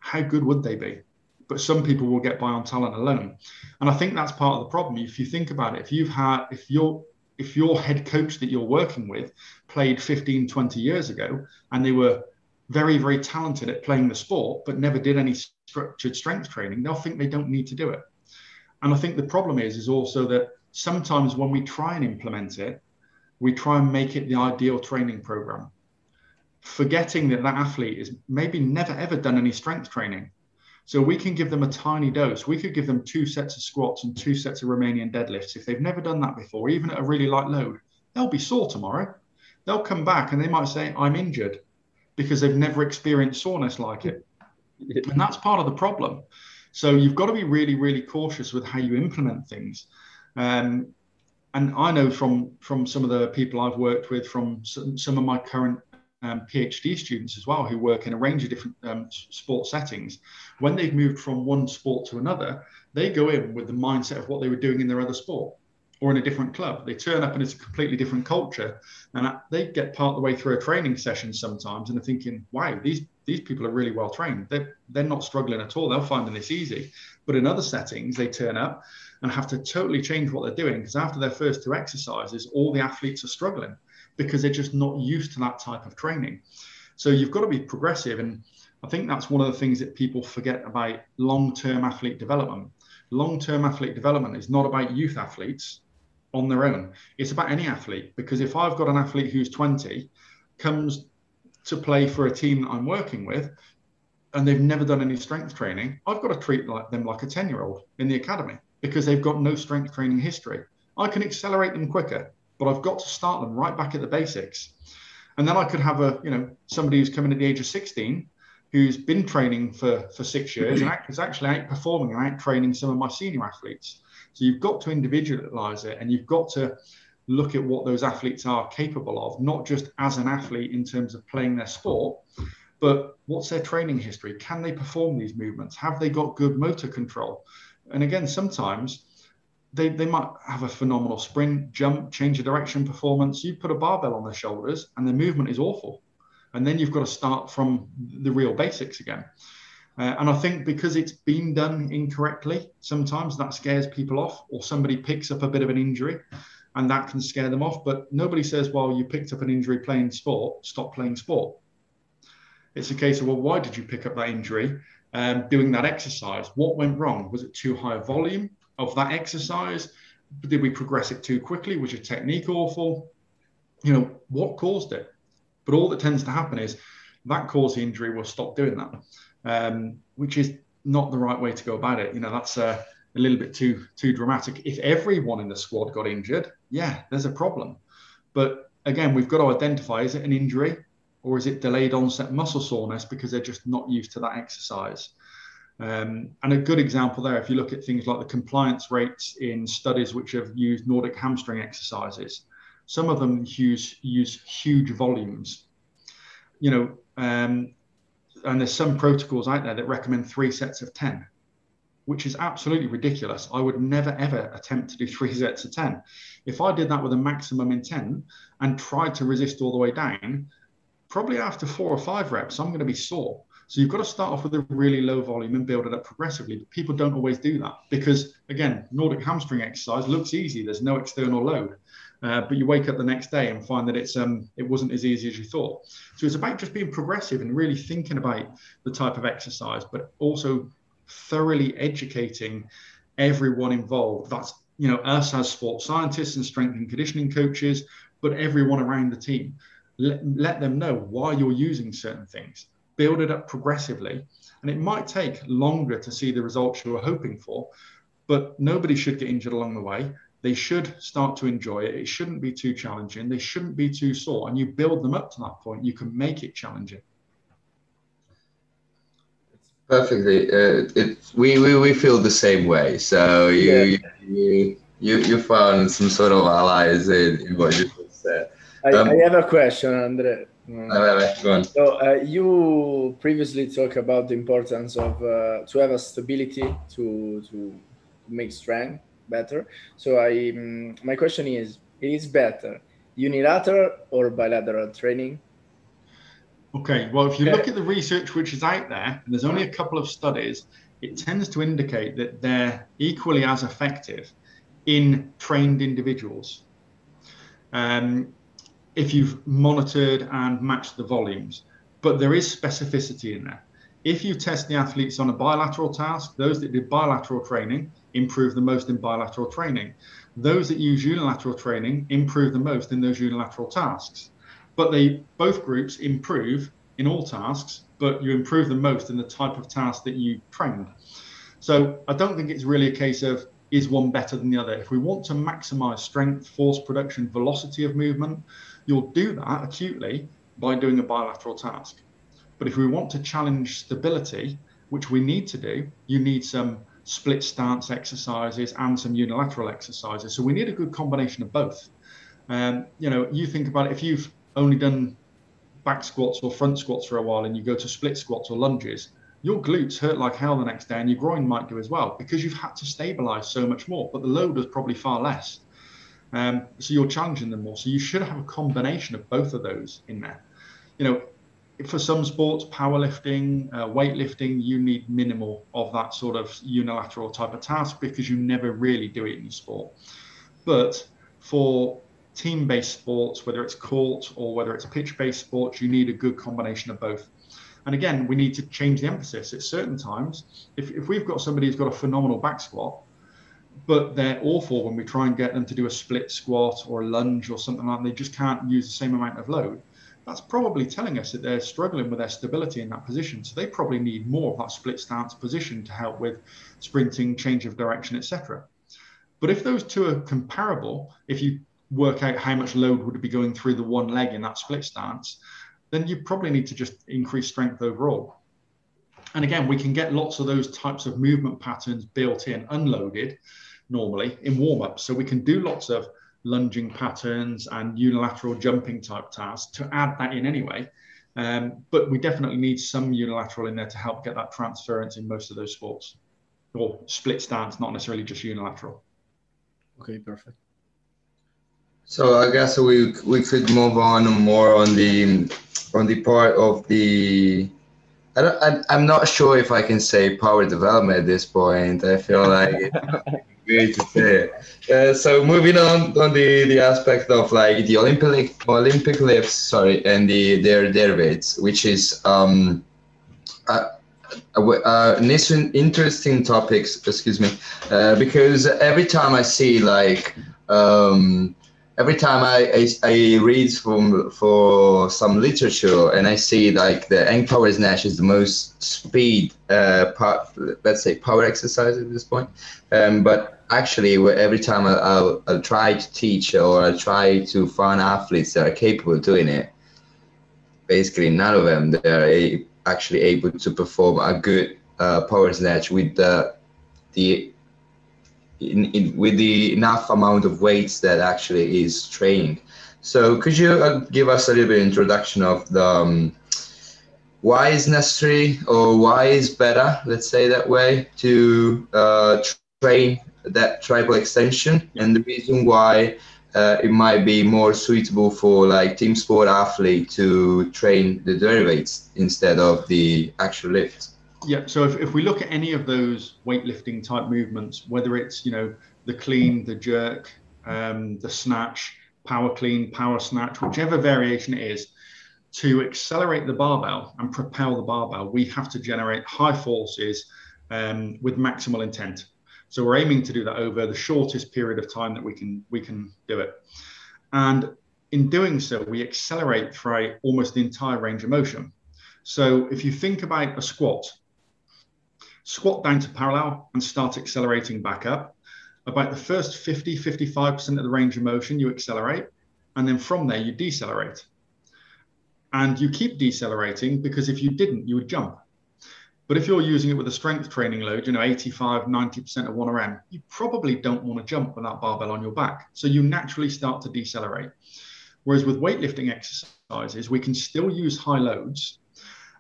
how good would they be? But some people will get by on talent alone. And I think that's part of the problem. If you think about it, if you've had, if you're, if your head coach that you're working with played 15, 20 years ago and they were very, very talented at playing the sport, but never did any structured strength training, they'll think they don't need to do it. And I think the problem is, is also that sometimes when we try and implement it, we try and make it the ideal training program, forgetting that that athlete is maybe never ever done any strength training. So we can give them a tiny dose. We could give them two sets of squats and two sets of Romanian deadlifts. If they've never done that before, even at a really light load, they'll be sore tomorrow. They'll come back and they might say, I'm injured because they've never experienced soreness like it. And that's part of the problem. So you've got to be really, really cautious with how you implement things. Um, and I know from from some of the people I've worked with, from some, some of my current um, PhD students as well, who work in a range of different um, sport settings, when they've moved from one sport to another, they go in with the mindset of what they were doing in their other sport or in a different club. They turn up and it's a completely different culture, and they get part of the way through a training session sometimes, and they're thinking, "Wow, these these people are really well trained. They're, they're not struggling at all. They're finding this easy. But in other settings, they turn up and have to totally change what they're doing because after their first two exercises, all the athletes are struggling because they're just not used to that type of training. So you've got to be progressive. And I think that's one of the things that people forget about long term athlete development. Long term athlete development is not about youth athletes on their own, it's about any athlete. Because if I've got an athlete who's 20, comes to play for a team that I'm working with and they've never done any strength training, I've got to treat like them like a 10 year old in the academy because they've got no strength training history. I can accelerate them quicker, but I've got to start them right back at the basics. And then I could have a, you know, somebody who's coming at the age of 16 who's been training for, for six years and is actually outperforming and out training some of my senior athletes. So you've got to individualize it and you've got to look at what those athletes are capable of, not just as an athlete in terms of playing their sport, but what's their training history? Can they perform these movements? Have they got good motor control? And again, sometimes they, they might have a phenomenal sprint, jump, change of direction performance. You put a barbell on their shoulders and the movement is awful. And then you've got to start from the real basics again. Uh, and I think because it's been done incorrectly, sometimes that scares people off, or somebody picks up a bit of an injury and that can scare them off. But nobody says, well, you picked up an injury playing sport, stop playing sport. It's a case of, well, why did you pick up that injury um, doing that exercise? What went wrong? Was it too high a volume of that exercise? Did we progress it too quickly? Was your technique awful? You know, what caused it? But all that tends to happen is that caused the injury, we'll stop doing that, um, which is not the right way to go about it. You know, that's a, a little bit too too dramatic. If everyone in the squad got injured, yeah, there's a problem. But again, we've got to identify is it an injury? or is it delayed onset muscle soreness because they're just not used to that exercise? Um, and a good example there, if you look at things like the compliance rates in studies which have used Nordic hamstring exercises, some of them use use huge volumes. You know, um, and there's some protocols out there that recommend three sets of ten, which is absolutely ridiculous. I would never ever attempt to do three sets of ten. If I did that with a maximum intent and tried to resist all the way down, probably after four or five reps, I'm going to be sore. So you've got to start off with a really low volume and build it up progressively. But people don't always do that because, again, Nordic hamstring exercise looks easy. There's no external load, uh, but you wake up the next day and find that it's um, it wasn't as easy as you thought. So it's about just being progressive and really thinking about the type of exercise, but also thoroughly educating everyone involved. That's you know us as sports scientists and strength and conditioning coaches, but everyone around the team let, let them know why you're using certain things, build it up progressively. And it might take longer to see the results you are hoping for, but nobody should get injured along the way. They should start to enjoy it. It shouldn't be too challenging. They shouldn't be too sore. And you build them up to that point, you can make it challenging. Perfectly. Uh, it, we, we, we feel the same way. So you, yeah. you, you, you found some sort of allies in, in what you just said. I, um, I have a question, Andre. Go on. So uh, you previously talked about the importance of uh, to have a stability to to make strength better. So I um, my question is, it is better unilateral or bilateral training? Okay, well, if you look at the research which is out there, and there's only a couple of studies, it tends to indicate that they're equally as effective in trained individuals. Um, if you've monitored and matched the volumes. But there is specificity in there. If you test the athletes on a bilateral task, those that did bilateral training improve the most in bilateral training. Those that use unilateral training improve the most in those unilateral tasks. But they both groups improve in all tasks, but you improve the most in the type of task that you trained. So I don't think it's really a case of is one better than the other. If we want to maximize strength, force production, velocity of movement, You'll do that acutely by doing a bilateral task. But if we want to challenge stability, which we need to do, you need some split stance exercises and some unilateral exercises. So we need a good combination of both. Um, you know, you think about it, if you've only done back squats or front squats for a while and you go to split squats or lunges, your glutes hurt like hell the next day and your groin might do as well because you've had to stabilize so much more, but the load was probably far less. Um, so you're challenging them more. So you should have a combination of both of those in there. You know, for some sports, powerlifting, uh, weightlifting, you need minimal of that sort of unilateral type of task because you never really do it in your sport. But for team-based sports, whether it's court or whether it's pitch-based sports, you need a good combination of both. And again, we need to change the emphasis. At certain times, if, if we've got somebody who's got a phenomenal back squat, but they're awful when we try and get them to do a split squat or a lunge or something like that. They just can't use the same amount of load. That's probably telling us that they're struggling with their stability in that position. So they probably need more of that split stance position to help with sprinting, change of direction, etc. But if those two are comparable, if you work out how much load would be going through the one leg in that split stance, then you probably need to just increase strength overall. And again, we can get lots of those types of movement patterns built in, unloaded normally in warm up. So we can do lots of lunging patterns and unilateral jumping type tasks to add that in anyway. Um, but we definitely need some unilateral in there to help get that transference in most of those sports or split stance, not necessarily just unilateral. Okay, perfect. So I guess we we could move on more on the on the part of the. I don't, I, I'm not sure if I can say power development at this point. I feel like weird to say. Uh, so moving on on the the aspect of like the Olympic Olympic lifts, sorry, and the their derivatives, which is um, uh, uh, an interesting topics. Excuse me, uh, because every time I see like um, every time I, I, I, read from for some literature and I see like the Power Snatch is the most speed uh, part, let's say power exercise at this point. Um, but actually, every time I, I'll, I'll try to teach or I try to find athletes that are capable of doing it, basically none of them they're a, actually able to perform a good uh, power snatch with the the in, in, with the enough amount of weights that actually is trained. So could you uh, give us a little bit introduction of the um, why is necessary or why is better, let's say that way, to uh, train that triple extension and the reason why uh, it might be more suitable for like team sport athlete to train the derivatives instead of the actual lift. Yeah, so if, if we look at any of those weightlifting type movements, whether it's, you know, the clean, the jerk, um, the snatch, power clean, power snatch, whichever variation it is, to accelerate the barbell and propel the barbell, we have to generate high forces um, with maximal intent. So we're aiming to do that over the shortest period of time that we can we can do it. And in doing so, we accelerate throughout almost the entire range of motion. So if you think about a squat, squat down to parallel and start accelerating back up. About the first 50, 55% of the range of motion, you accelerate. And then from there, you decelerate. And you keep decelerating because if you didn't, you would jump. But if you're using it with a strength training load, you know, 85, 90% of 1RM, you probably don't want to jump with that barbell on your back. So you naturally start to decelerate. Whereas with weightlifting exercises, we can still use high loads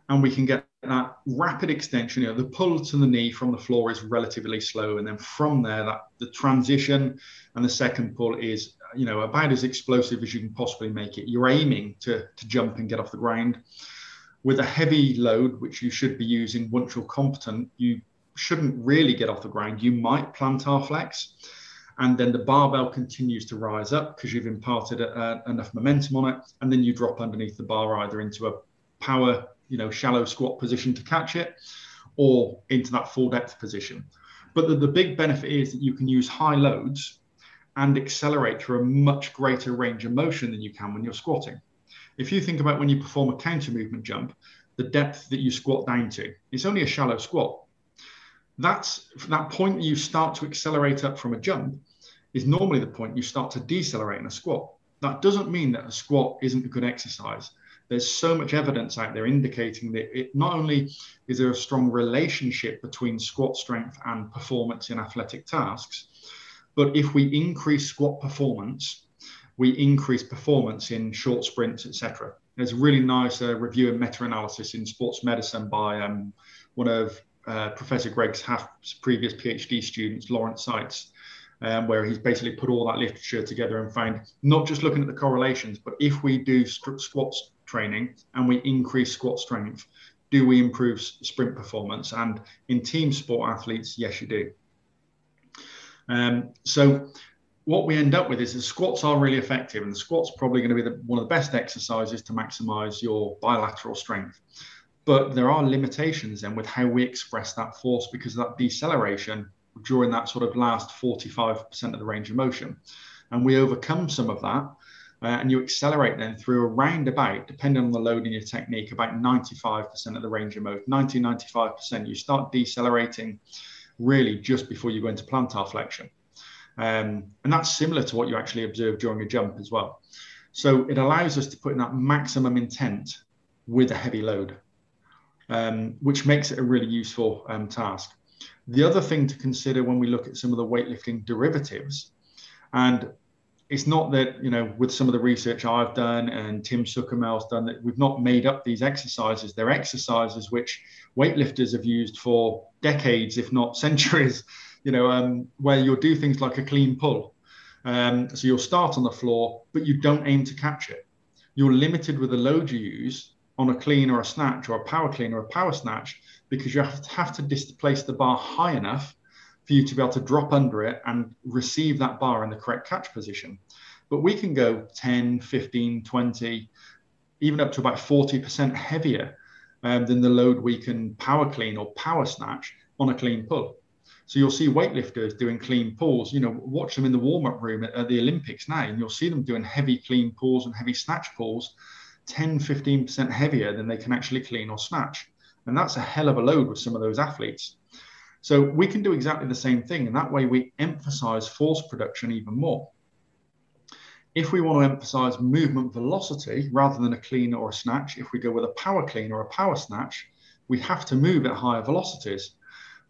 and we can get that rapid extension. You know, the pull to the knee from the floor is relatively slow, and then from there, that the transition and the second pull is you know about as explosive as you can possibly make it. You're aiming to to jump and get off the ground with a heavy load, which you should be using once you're competent. You shouldn't really get off the ground. You might plantar flex. And then the barbell continues to rise up because you've imparted uh, enough momentum on it. And then you drop underneath the bar either into a power you know, shallow squat position to catch it or into that full depth position. But the, the big benefit is that you can use high loads and accelerate through a much greater range of motion than you can when you're squatting. If you think about when you perform a counter movement jump, the depth that you squat down to, it's only a shallow squat. That's that point you start to accelerate up from a jump is normally the point you start to decelerate in a squat. That doesn't mean that a squat isn't a good exercise there's so much evidence out there indicating that it not only is there a strong relationship between squat strength and performance in athletic tasks, but if we increase squat performance, we increase performance in short sprints, etc. There's a really nice uh, review and meta-analysis in sports medicine by um, one of uh, Professor Greg Haff's previous PhD students, Lawrence Seitz, um, where he's basically put all that literature together and found not just looking at the correlations, but if we do squats training and we increase squat strength, do we improve sprint performance? And in team sport athletes, yes, you do. Um, so what we end up with is the squats are really effective, and the squats probably going to be the, one of the best exercises to maximize your bilateral strength. But there are limitations then with how we express that force because of that deceleration during that sort of last 45% of the range of motion. And we overcome some of that uh, and you accelerate then through around about, depending on the load in your technique, about 95% of the range of motion, 90, 95%. You start decelerating really just before you go into plantar flexion. Um, and that's similar to what you actually observe during a jump as well. So it allows us to put in that maximum intent with a heavy load, um, which makes it a really useful um, task. The other thing to consider when we look at some of the weightlifting derivatives, and it's not that you know with some of the research I've done and Tim Suchomel's done that we've not made up these exercises. They're exercises which weightlifters have used for decades, if not centuries. You know, um, where you'll do things like a clean pull. Um, so you'll start on the floor, but you don't aim to catch it. You're limited with the load you use on a clean or a snatch or a power clean or a power snatch because you have to, have to displace the bar high enough for you to be able to drop under it and receive that bar in the correct catch position. But we can go 10, 15, 20, even up to about 40% heavier um, than the load we can power clean or power snatch on a clean pull. So you'll see weightlifters doing clean pulls. You know, watch them in the warm-up room at, at the Olympics now, and you'll see them doing heavy clean pulls and heavy snatch pulls, 10, 15% heavier than they can actually clean or snatch. And that's a hell of a load with some of those athletes. So we can do exactly the same thing. And that way we emphasize force production even more. If we want to emphasize movement velocity rather than a clean or a snatch, if we go with a power clean or a power snatch, we have to move at higher velocities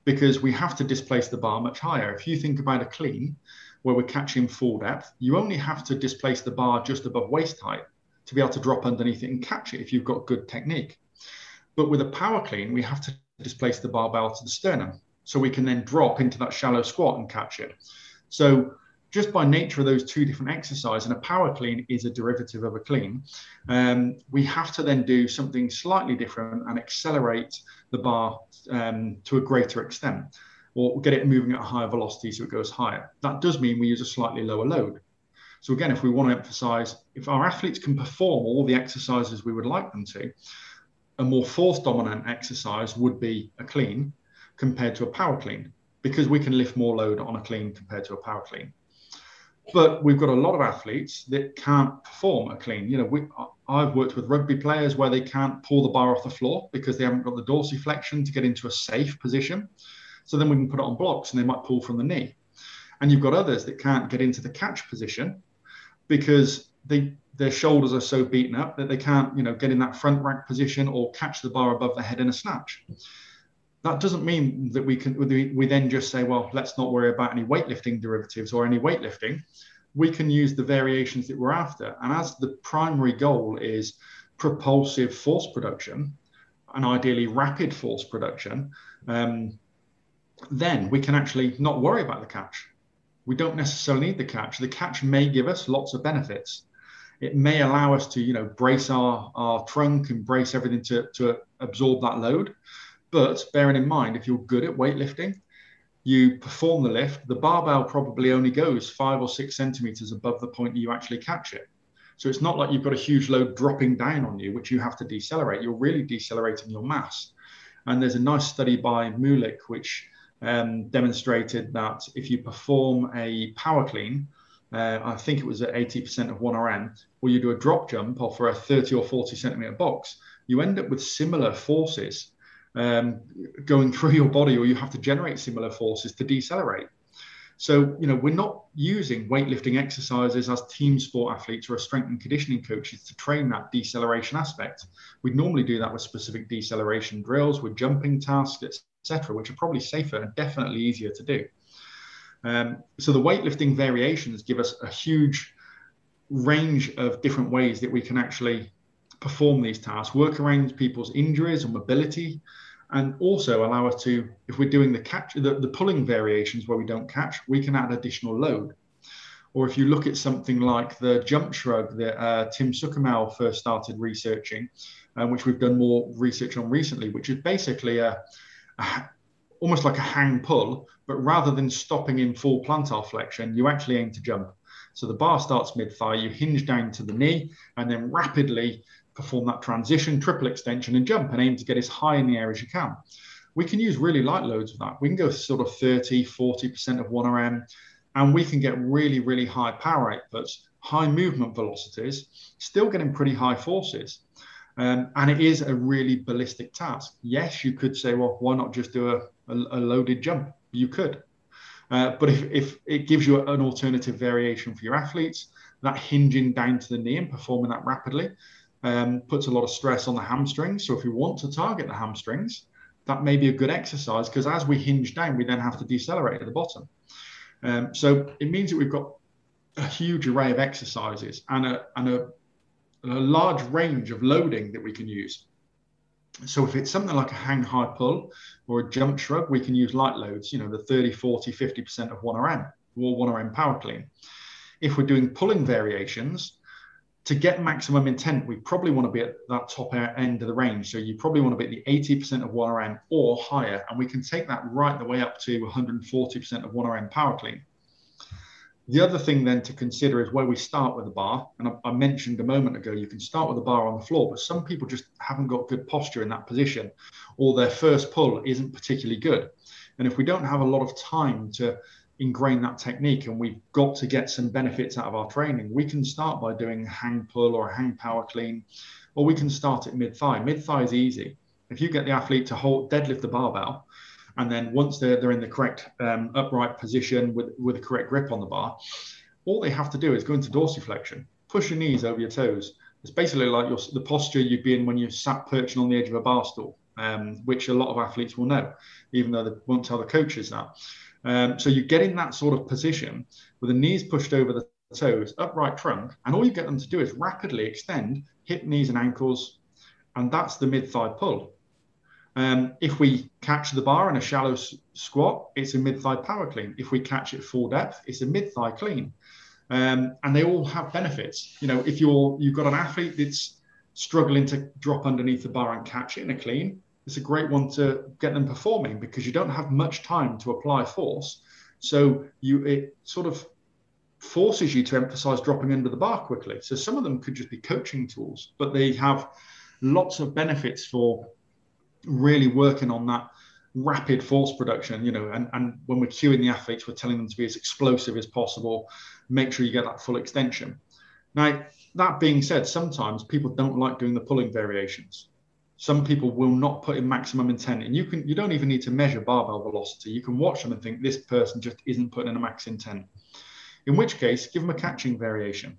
because we have to displace the bar much higher. If you think about a clean where we're catching full depth, you only have to displace the bar just above waist height to be able to drop underneath it and catch it if you've got good technique. But with a power clean, we have to displace the barbell to the sternum. So we can then drop into that shallow squat and catch it. So just by nature of those two different exercises, and a power clean is a derivative of a clean, um, we have to then do something slightly different and accelerate the bar um, to a greater extent, or get it moving at a higher velocity so it goes higher. That does mean we use a slightly lower load. So again, if we want to emphasize, if our athletes can perform all the exercises we would like them to, a more force dominant exercise would be a clean compared to a power clean because we can lift more load on a clean compared to a power clean. But we've got a lot of athletes that can't perform a clean. You know, we, I've worked with rugby players where they can't pull the bar off the floor because they haven't got the dorsiflexion to get into a safe position. So then we can put it on blocks and they might pull from the knee. And you've got others that can't get into the catch position because they their shoulders are so beaten up that they can't, you know, get in that front rack position or catch the bar above the head in a snatch. That doesn't mean that we can we then just say, well, let's not worry about any weightlifting derivatives or any weightlifting. We can use the variations that we're after. And as the primary goal is propulsive force production and ideally rapid force production, um, then we can actually not worry about the catch. We don't necessarily need the catch. The catch may give us lots of benefits. It may allow us to, you know, brace our, our trunk and brace everything to, to absorb that load. But bearing in mind, if you're good at weightlifting, you perform the lift, the barbell probably only goes five or six centimeters above the point you actually catch it. So it's not like you've got a huge load dropping down on you, which you have to decelerate. You're really decelerating your mass. And there's a nice study by Moolyk, which um, demonstrated that if you perform a power clean, uh, I think it was at 80% of 1RM, or you do a drop jump off a 30 or 40 centimeter box, you end up with similar forces um, going through your body, or you have to generate similar forces to decelerate. So, you know, we're not using weightlifting exercises as team sport athletes or as strength and conditioning coaches to train that deceleration aspect. We'd normally do that with specific deceleration drills, with jumping tasks, etc., which are probably safer and definitely easier to do. Um, so the weightlifting variations give us a huge range of different ways that we can actually perform these tasks, work around people's injuries or mobility, and also allow us to, if we're doing the catch, the, the pulling variations where we don't catch, we can add additional load. Or if you look at something like the jump shrug that uh, Tim Suchomel first started researching, um, which we've done more research on recently, which is basically a, a almost like a hang pull, but rather than stopping in full plantar flexion, you actually aim to jump. So the bar starts mid thigh, you hinge down to the knee, and then rapidly perform that transition, triple extension, and jump and aim to get as high in the air as you can. We can use really light loads of that. We can go sort of 30, 40% of 1RM, and we can get really, really high power outputs, high movement velocities, still getting pretty high forces. Um, and it is a really ballistic task. Yes, you could say, well, why not just do a, a, a loaded jump? You could. Uh, but if, if it gives you an alternative variation for your athletes, that hinging down to the knee and performing that rapidly, um, puts a lot of stress on the hamstrings. So if you want to target the hamstrings, that may be a good exercise because as we hinge down, we then have to decelerate at the bottom. Um, so it means that we've got a huge array of exercises and a, and a, a large range of loading that we can use. So if it's something like a hang high pull or a jump shrug, we can use light loads, you know, the 30, 40, 50% of 1RM or 1RM power clean. If we're doing pulling variations, to get maximum intent, we probably want to be at that top end of the range. So you probably want to be at the 80% of 1RM or higher. And we can take that right the way up to 140% of 1RM power clean. The other thing then to consider is where we start with the bar. And I, I, mentioned a moment ago, you can start with the bar on the floor, but some people just haven't got good posture in that position, or their first pull isn't particularly good. And if we don't have a lot of time to ingrain that technique and we've got to get some benefits out of our training, we can start by doing hang pull or hang power clean, or we can start at mid thigh. Mid thigh is easy. If you get the athlete to hold deadlift the barbell, and then once they're, they're in the correct um, upright position with, with the correct grip on the bar, all they have to do is go into dorsiflexion, push your knees over your toes. It's basically like your, the posture you'd be in when you sat perching on the edge of a bar stool, um, which a lot of athletes will know, even though they won't tell the coaches that. Um, so you get in that sort of position with the knees pushed over the toes, upright trunk, and all you get them to do is rapidly extend hip, knees, and ankles, and that's the mid thigh pull. Um, if we catch the bar in a shallow s- squat, it's a mid thigh power clean. If we catch it full depth, it's a mid thigh clean. Um, and they all have benefits. You know, if you're you've got an athlete that's struggling to drop underneath the bar and catch it in a clean, it's a great one to get them performing because you don't have much time to apply force. So you it sort of forces you to emphasize dropping under the bar quickly. So some of them could just be coaching tools, but they have lots of benefits for really working on that rapid force production, you know, and, and when we're cueing the athletes, we're telling them to be as explosive as possible, make sure you get that full extension. Now, that being said, sometimes people don't like doing the pulling variations. Some people will not put in maximum intent, and you can you don't even need to measure barbell velocity. You can watch them and think this person just isn't putting in a max intent. In which case, give them a catching variation.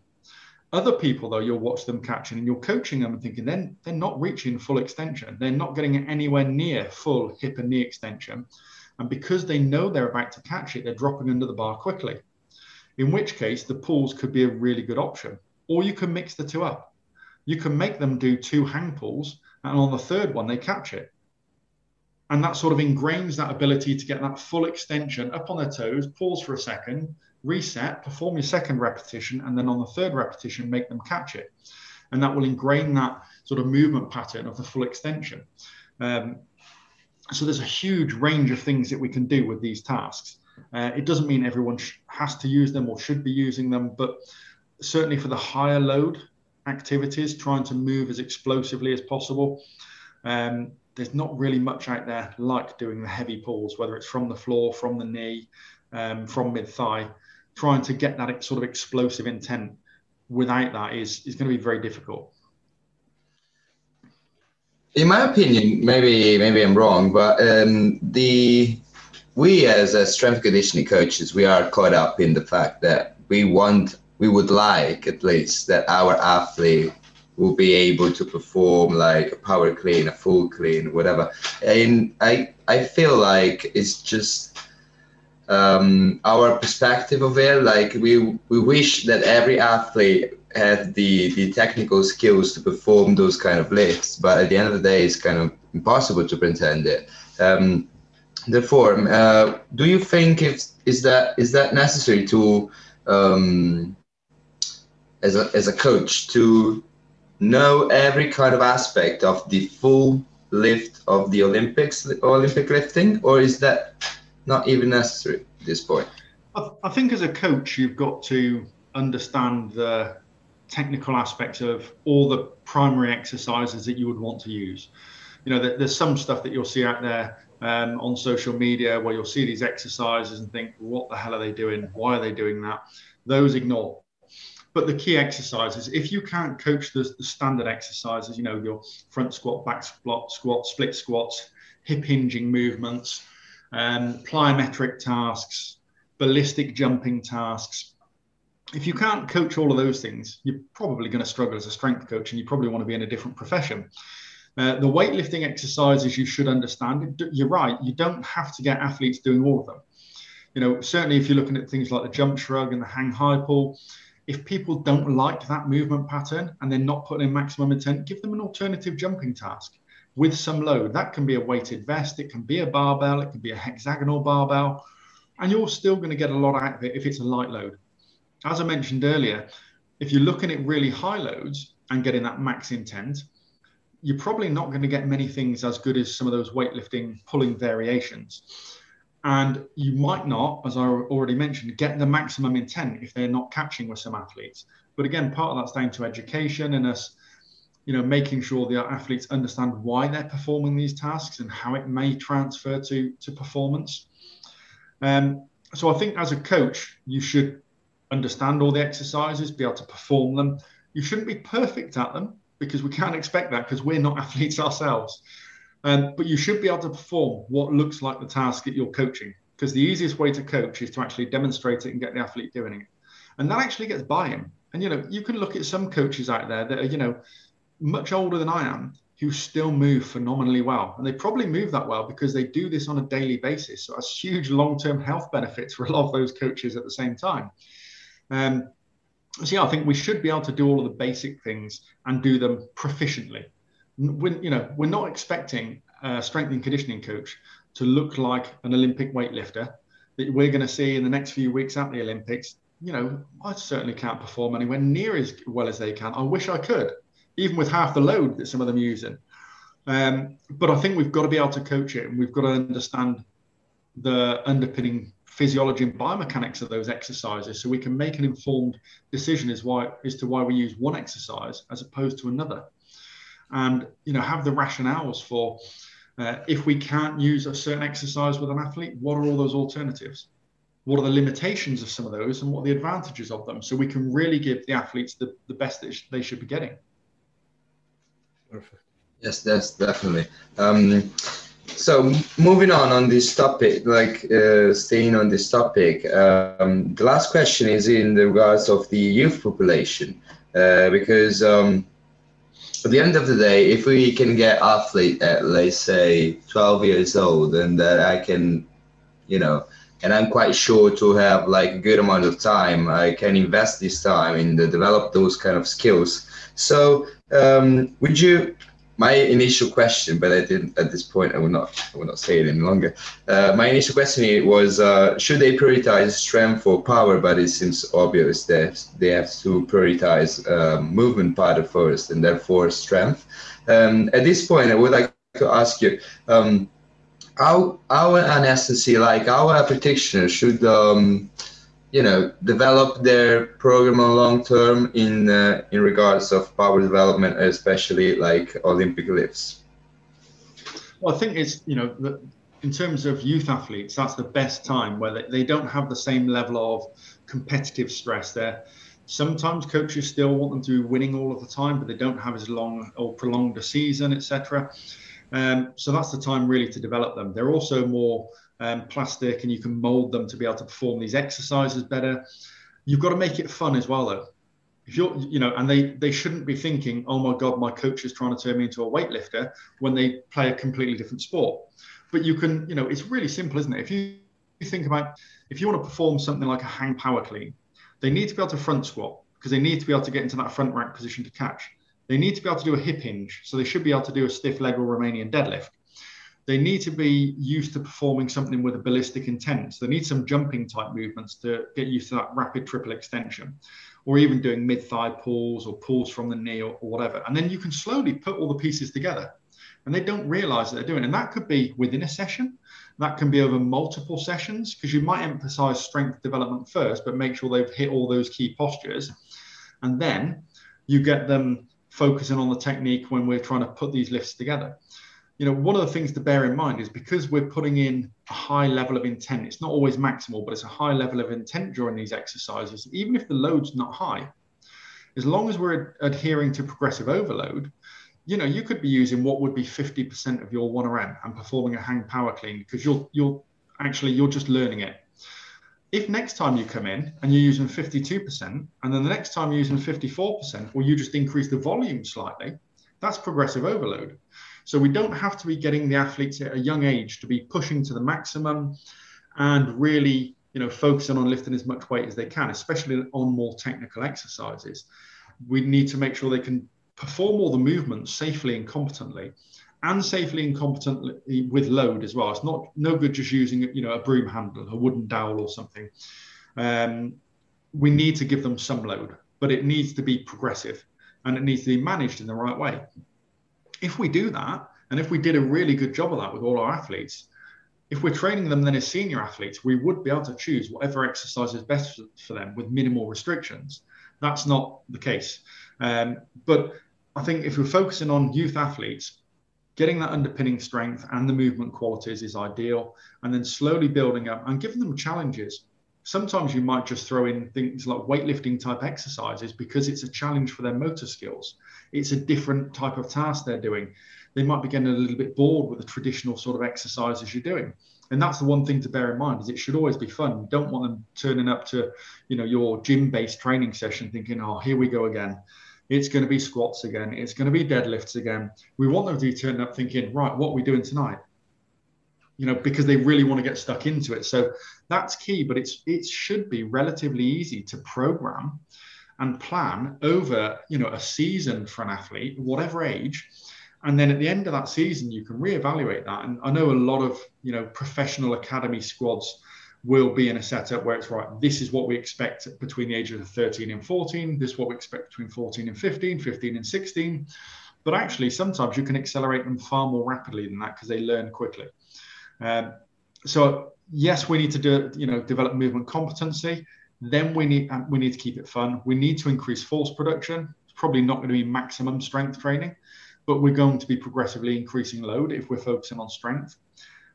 Other people, though, you'll watch them catching and you're coaching them and thinking then they're not reaching full extension. They're not getting anywhere near full hip and knee extension. And because they know they're about to catch it, they're dropping under the bar quickly. In which case, the pulls could be a really good option. Or you can mix the two up. You can make them do two hang pulls, and on the third one, they catch it. And that sort of ingrains that ability to get that full extension up on their toes, pause for a second, reset, perform your second repetition, and then on the third repetition, make them catch it. And that will ingrain that sort of movement pattern of the full extension. Um, so there's a huge range of things that we can do with these tasks. Uh, it doesn't mean everyone sh- has to use them or should be using them, but certainly for the higher load activities, trying to move as explosively as possible. Um, there's not really much out there like doing the heavy pulls, whether it's from the floor, from the knee, um, from mid thigh trying to get that sort of explosive intent without that is is going to be very difficult. In my opinion, maybe maybe I'm wrong, but um, the we as a strength conditioning coaches, we are caught up in the fact that we want, we would like at least that our athlete will be able to perform like a power clean, a full clean, whatever. And I I feel like it's just um, our perspective of it. Like we we wish that every athlete had the the technical skills to perform those kind of lifts, but at the end of the day, it's kind of impossible to pretend it. Um, therefore, uh, do you think if is that is that necessary to um, as a as a coach to know every kind of aspect of the full lift of the Olympics Olympic lifting, or is that not even necessary at this point. I, I think as a coach, you've got to understand the technical aspects of all the primary exercises that you would want to use. You know, there's some stuff that you'll see out there um, on social media where you'll see these exercises and think, what the hell are they doing? Why are they doing that? Those ignore. But the key exercises, if you can't coach the, the standard exercises, you know, your front squat, back squat, squat, split squats, hip hinging movements, um, plyometric tasks, ballistic jumping tasks. If you can't coach all of those things, you're probably going to struggle as a strength coach and you probably want to be in a different profession. Uh, the weightlifting exercises you should understand. You're right, you don't have to get athletes doing all of them. You know, certainly if you're looking at things like the jump shrug and the hang high pull, if people don't like that movement pattern and they're not putting in maximum intent, give them an alternative jumping task with some load. That can be a weighted vest, it can be a barbell, it can be a hexagonal barbell, and you're still going to get a lot out of it if it's a light load. As I mentioned earlier, if you're looking at really high loads and getting that max intent, you're probably not going to get many things as good as some of those weightlifting pulling variations. And you might not, as I already mentioned, get the maximum intent if they're not catching with some athletes. But again, part of that's down to education and us, you know, making sure the athletes understand why they're performing these tasks and how it may transfer to to performance. Um, so I think as a coach, you should understand all the exercises, be able to perform them. You shouldn't be perfect at them because we can't expect that because we're not athletes ourselves. Um, but you should be able to perform what looks like the task that you're coaching because the easiest way to coach is to actually demonstrate it and get the athlete doing it. And that actually gets buy-in. And you know, you can look at some coaches out there that are, you know, much older than I am who still move phenomenally well. And they probably move that well because they do this on a daily basis. So it's huge long-term health benefits for a lot of those coaches at the same time. Um, so yeah, I think we should be able to do all of the basic things and do them proficiently. When, you know, we're not expecting a strength and conditioning coach to look like an Olympic weightlifter that we're going to see in the next few weeks at the Olympics. You know, I certainly can't perform anywhere near as well as they can. I wish I could, even with half the load that some of them are using. Um, but I think we've got to be able to coach it, and we've got to understand the underpinning physiology and biomechanics of those exercises so we can make an informed decision as why as to why we use one exercise as opposed to another and you know have the rationales for uh, if we can't use a certain exercise with an athlete what are all those alternatives? What are the limitations of some of those and what are the advantages of them? So we can really give the athletes the, the best that they should be getting. Perfect. Yes that's definitely. Um, so moving on on this topic, like uh, staying on this topic, um, the last question is in the regards of the youth population, uh, because um, at the end of the day, if we can get athlete at let's say 12 years old, and that I can, you know, and I'm quite sure to have like a good amount of time, I can invest this time in the develop those kind of skills. So um, would you my initial question, but I didn't at this point. I will not. I will not say it any longer. Uh, my initial question was: uh, Should they prioritize strength or power? But it seems obvious that they have to prioritize uh, movement part first, and therefore strength. Um, at this point, I would like to ask you. Um, how, how an SNC, like our practitioner, should um, you know develop their program on long term in uh, in regards of power development especially like olympic lifts. Well i think it's you know the, in terms of youth athletes that's the best time where they, they don't have the same level of competitive stress. There sometimes coaches still want them to be winning all of the time but they don't have as long or prolonged a season etc um, so that's the time really to develop them. They're also more um, plastic and you can mold them to be able to perform these exercises better. You've got to make it fun as well, though. If you're, you know, and they they shouldn't be thinking, oh my god, my coach is trying to turn me into a weightlifter when they play a completely different sport. But you can, you know, it's really simple, isn't it? If you, you think about if you want to perform something like a hang power clean, they need to be able to front squat because they need to be able to get into that front rack position to catch. They need to be able to do a hip hinge, so they should be able to do a stiff leg or Romanian deadlift they need to be used to performing something with a ballistic intent. So they need some jumping type movements to get used to that rapid triple extension, or even doing mid thigh pulls or pulls from the knee or, or, whatever. And then you can slowly put all the pieces together. And they don't realize that they're doing. And that could be within a session, that can be over multiple sessions, because you might emphasize strength development first, but make sure they've hit all those key postures. And then you get them focusing on the technique when we're trying to put these lifts together you know, one of the things to bear in mind is because we're putting in a high level of intent, it's not always maximal, but it's a high level of intent during these exercises, even if the load's not high. As long as we're adhering to progressive overload, you know, you could be using what would be 50% of your 1RM and performing a hang power clean because you're you're actually you're just learning it. If next time you come in and you're using 52%, and then the next time you're using 54%, or you just increase the volume slightly, that's progressive overload. So we don't have to be getting the athletes at a young age to be pushing to the maximum and really you know, focusing on lifting as much weight as they can, especially on more technical exercises. We need to make sure they can perform all the movements safely and competently and safely and competently with load as well. It's not no good just using you know a broom handle, a wooden dowel or something. Um, we need to give them some load, but it needs to be progressive and it needs to be managed in the right way. If we do that, and if we did a really good job of that with all our athletes, if we're training them then as senior athletes, we would be able to choose whatever exercise is best for them with minimal restrictions. That's not the case. Um, but I think if we're focusing on youth athletes, getting that underpinning strength and the movement qualities is ideal. And then slowly building up and giving them challenges. Sometimes you might just throw in things like weightlifting type exercises because it's a challenge for their motor skills. It's a different type of task they're doing. They might be getting a little bit bored with the traditional sort of exercises you're doing. And that's the one thing to bear in mind is it should always be fun. You don't want them turning up to, you know, your gym-based training session thinking, oh, here we go again it's going to be squats again. It's going to be deadlifts again. We want them to turn up thinking, right, what are we doing tonight? You know, because they really want to get stuck into it. So that's key, but it's it should be relatively easy to program and plan over, you know, a season for an athlete, whatever age. And then at the end of that season, you can reevaluate that. And I know a lot of, you know, professional academy squads will be in a setup where it's right, this is what we expect between the ages of 13 and 14, this is what we expect between 14 and 15, 15 and 16. But actually, sometimes you can accelerate them far more rapidly than that because they learn quickly. Um, so yes, we need to do you know develop movement competency. Then we need we need to keep it fun. We need to increase force production. It's probably not going to be maximum strength training, but we're going to be progressively increasing load if we're focusing on strength.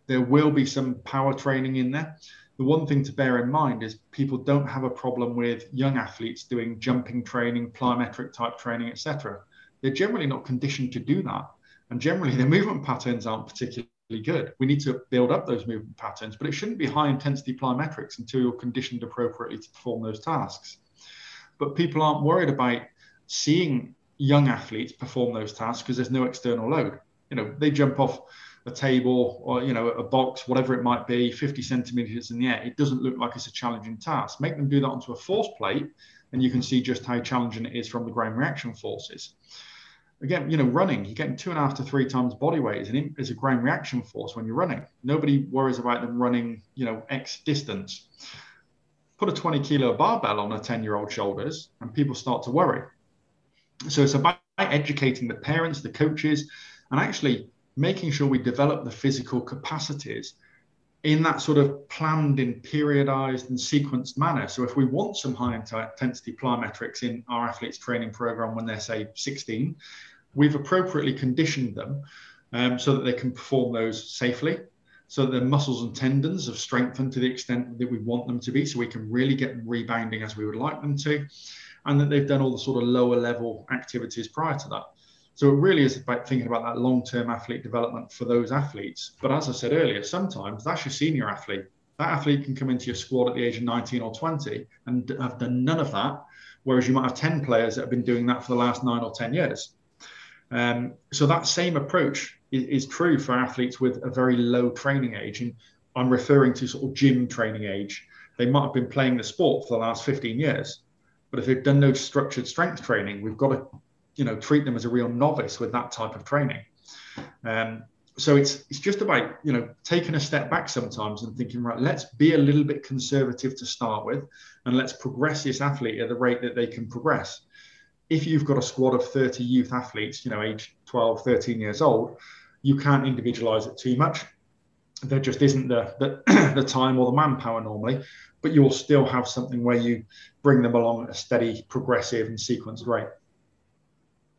There will be some power training in there the one thing to bear in mind is people don't have a problem with young athletes doing jumping training, plyometric type training, etc. They're generally not conditioned to do that. And generally, their movement patterns aren't particularly good. We need to build up those movement patterns, but it shouldn't be high intensity plyometrics until you're conditioned appropriately to perform those tasks. But people aren't worried about seeing young athletes perform those tasks because there's no external load. You know, they jump off a table or you know a box whatever it might be 50 centimeters in the air it doesn't look like it's a challenging task make them do that onto a force plate and you can see just how challenging it is from the ground reaction forces again you know running you're getting two and a half to three times body weight is, an, as a ground reaction force when you're running. Nobody worries about them running you know x distance. Put a 20 kilo barbell on a 10 year old shoulders and people start to worry. So it's about educating the parents the coaches and actually making sure we develop the physical capacities in that sort of planned and periodized and sequenced manner. So if we want some high intensity plyometrics in our athletes training program when they're say 16, we've appropriately conditioned them um, so that they can perform those safely, so that their muscles and tendons have strengthened to the extent that we want them to be, so we can really get them rebounding as we would like them to, and that they've done all the sort of lower level activities prior to that. So it really is about thinking about that long-term athlete development for those athletes. But as I said earlier, sometimes that's your senior athlete. That athlete can come into your squad at the age of 19 or 20 and have done none of that, whereas you might have 10 players that have been doing that for the last nine or 10 years. Um, so that same approach is, is, true for athletes with a very low training age. And I'm referring to sort of gym training age. They might have been playing the sport for the last 15 years, but if they've done no structured strength training, we've got to you know treat them as a real novice with that type of training. Um, so it's it's just about you know taking a step back sometimes and thinking right let's be a little bit conservative to start with and let's progress this athlete at the rate that they can progress if you've got a squad of 30 youth athletes you know age 12 13 years old you can't individualize it too much there just isn't the, the, the time or the manpower normally but you'll still have something where you bring them along at a steady progressive and sequenced rate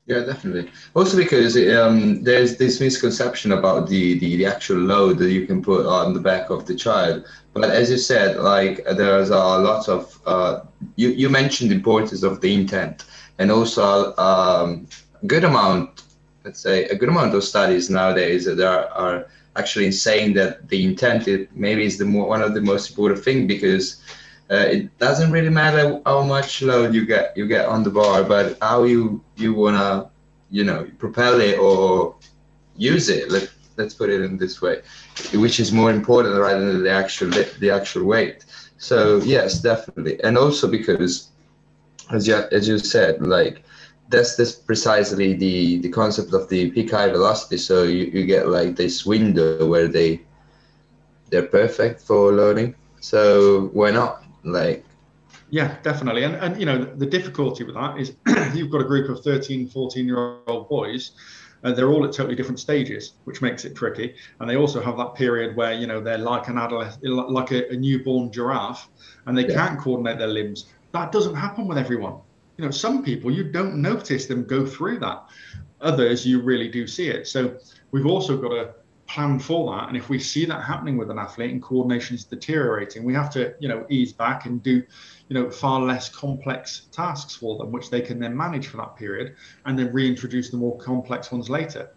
yeah, definitely. Also because um, there's this misconception about the, the, the actual load that you can put on the back of the child. But as you said, like there's a lot of uh, you you mentioned the importance of the intent, and also um, a good amount, let's say, a good amount of studies nowadays that are, are actually saying that the intent maybe is the more, one of the most important thing because uh, it doesn't really matter how much load you get you get on the bar, but how you you wanna you know propel it or use it. Let let's put it in this way, which is more important rather than the actual the actual weight. So yes, definitely, and also because, as you as you said, like that's this precisely the the concept of the peak height velocity. So you, you get like this window where they they're perfect for learning. So why not? Like yeah, definitely. And, and you know, the difficulty with that is you've got a group of 13, 14 year old boys. and they're all at totally different stages, which makes it tricky. And they also have that period where you know they're like an adolescent, like a, a newborn giraffe, and they yeah. can't coordinate their limbs. That doesn't happen with everyone. You know, some people you don't notice them go through that. Others you really do see it. So we've also got to plan for that. And if we see that happening with an athlete and coordination is deteriorating, we have to, you know, ease back and do, you know, far less complex tasks for them, which they can then manage for that period and then reintroduce the more complex ones later.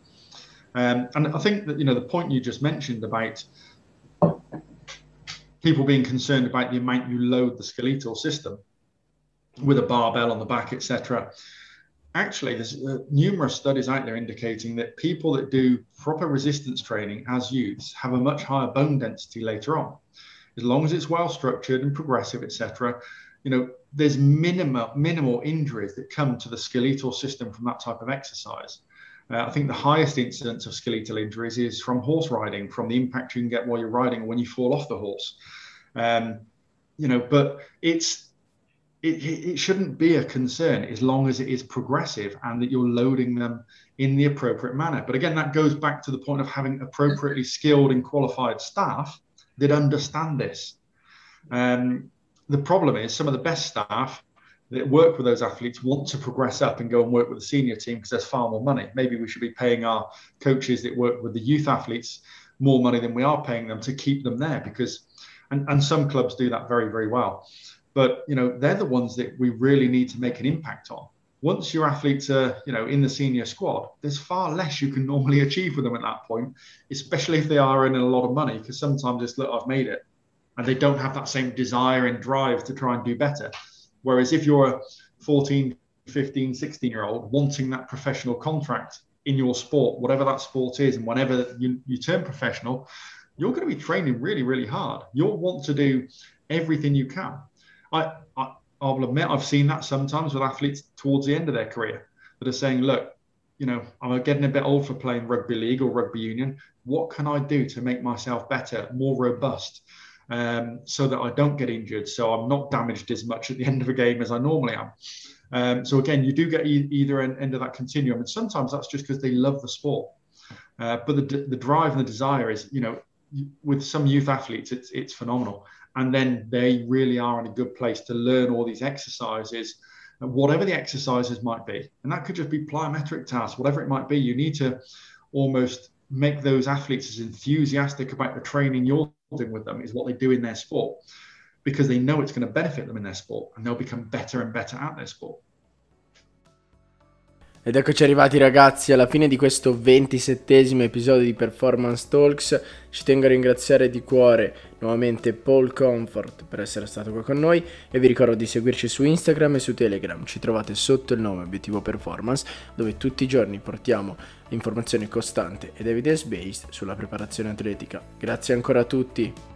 Um, and I think that, you know, the point you just mentioned about people being concerned about the amount you load the skeletal system with a barbell on the back, etc actually, there's uh, numerous studies out there indicating that people that do proper resistance training as youths have a much higher bone density later on. As long as it's well structured and progressive, etc., you know, there's minimal minimal injuries that come to the skeletal system from that type of exercise. Uh, I think the highest incidence of skeletal injuries is from horse riding, from the impact you can get while you're riding or when you fall off the horse. Um, you know, but it's it, it, shouldn't be a concern as long as it is progressive and that you're loading them in the appropriate manner. But again, that goes back to the point of having appropriately skilled and qualified staff that understand this. Um, the problem is some of the best staff that work with those athletes want to progress up and go and work with the senior team because there's far more money. Maybe we should be paying our coaches that work with the youth athletes more money than we are paying them to keep them there because, and, and some clubs do that very, very well but you know they're the ones that we really need to make an impact on. Once your athletes are you know in the senior squad there's far less you can normally achieve with them at that point especially if they are in a lot of money because sometimes it's look i've made it. And they don't have that same desire and drive to try and do better. Whereas if you're a 14 15 16 year old wanting that professional contract in your sport whatever that sport is and whenever you, you turn professional you're going to be training really really hard. You'll want to do everything you can I, I I'll admit I've seen that sometimes with athletes towards the end of their career that are saying, look, you know, I'm getting a bit old for playing rugby league or rugby union. What can I do to make myself better, more robust, um, so that I don't get injured, so I'm not damaged as much at the end of a game as I normally am. Um, so again, you do get e- either end of that continuum, and sometimes that's just because they love the sport. Uh, but the, the drive and the desire is, you know, with some youth athletes, it's it's phenomenal and then they really are in a good place to learn all these exercises uh, whatever the exercises might be. And that could just be plyometric tasks whatever it might be. You need to almost make those athletes as enthusiastic about the training you're doing with them is what they do in their sport because they know it's going to benefit them in their sport and they'll become better and better at their sport Ed eccoci arrivati ragazzi alla fine di questo ventisettesimo episodio di Performance Talks. Ci tengo a ringraziare di cuore nuovamente Paul Comfort per essere stato qua con noi e vi ricordo di seguirci su Instagram e su Telegram. Ci trovate sotto il nome Obiettivo Performance dove tutti i giorni portiamo informazione costante ed evidence based sulla preparazione atletica. Grazie ancora a tutti.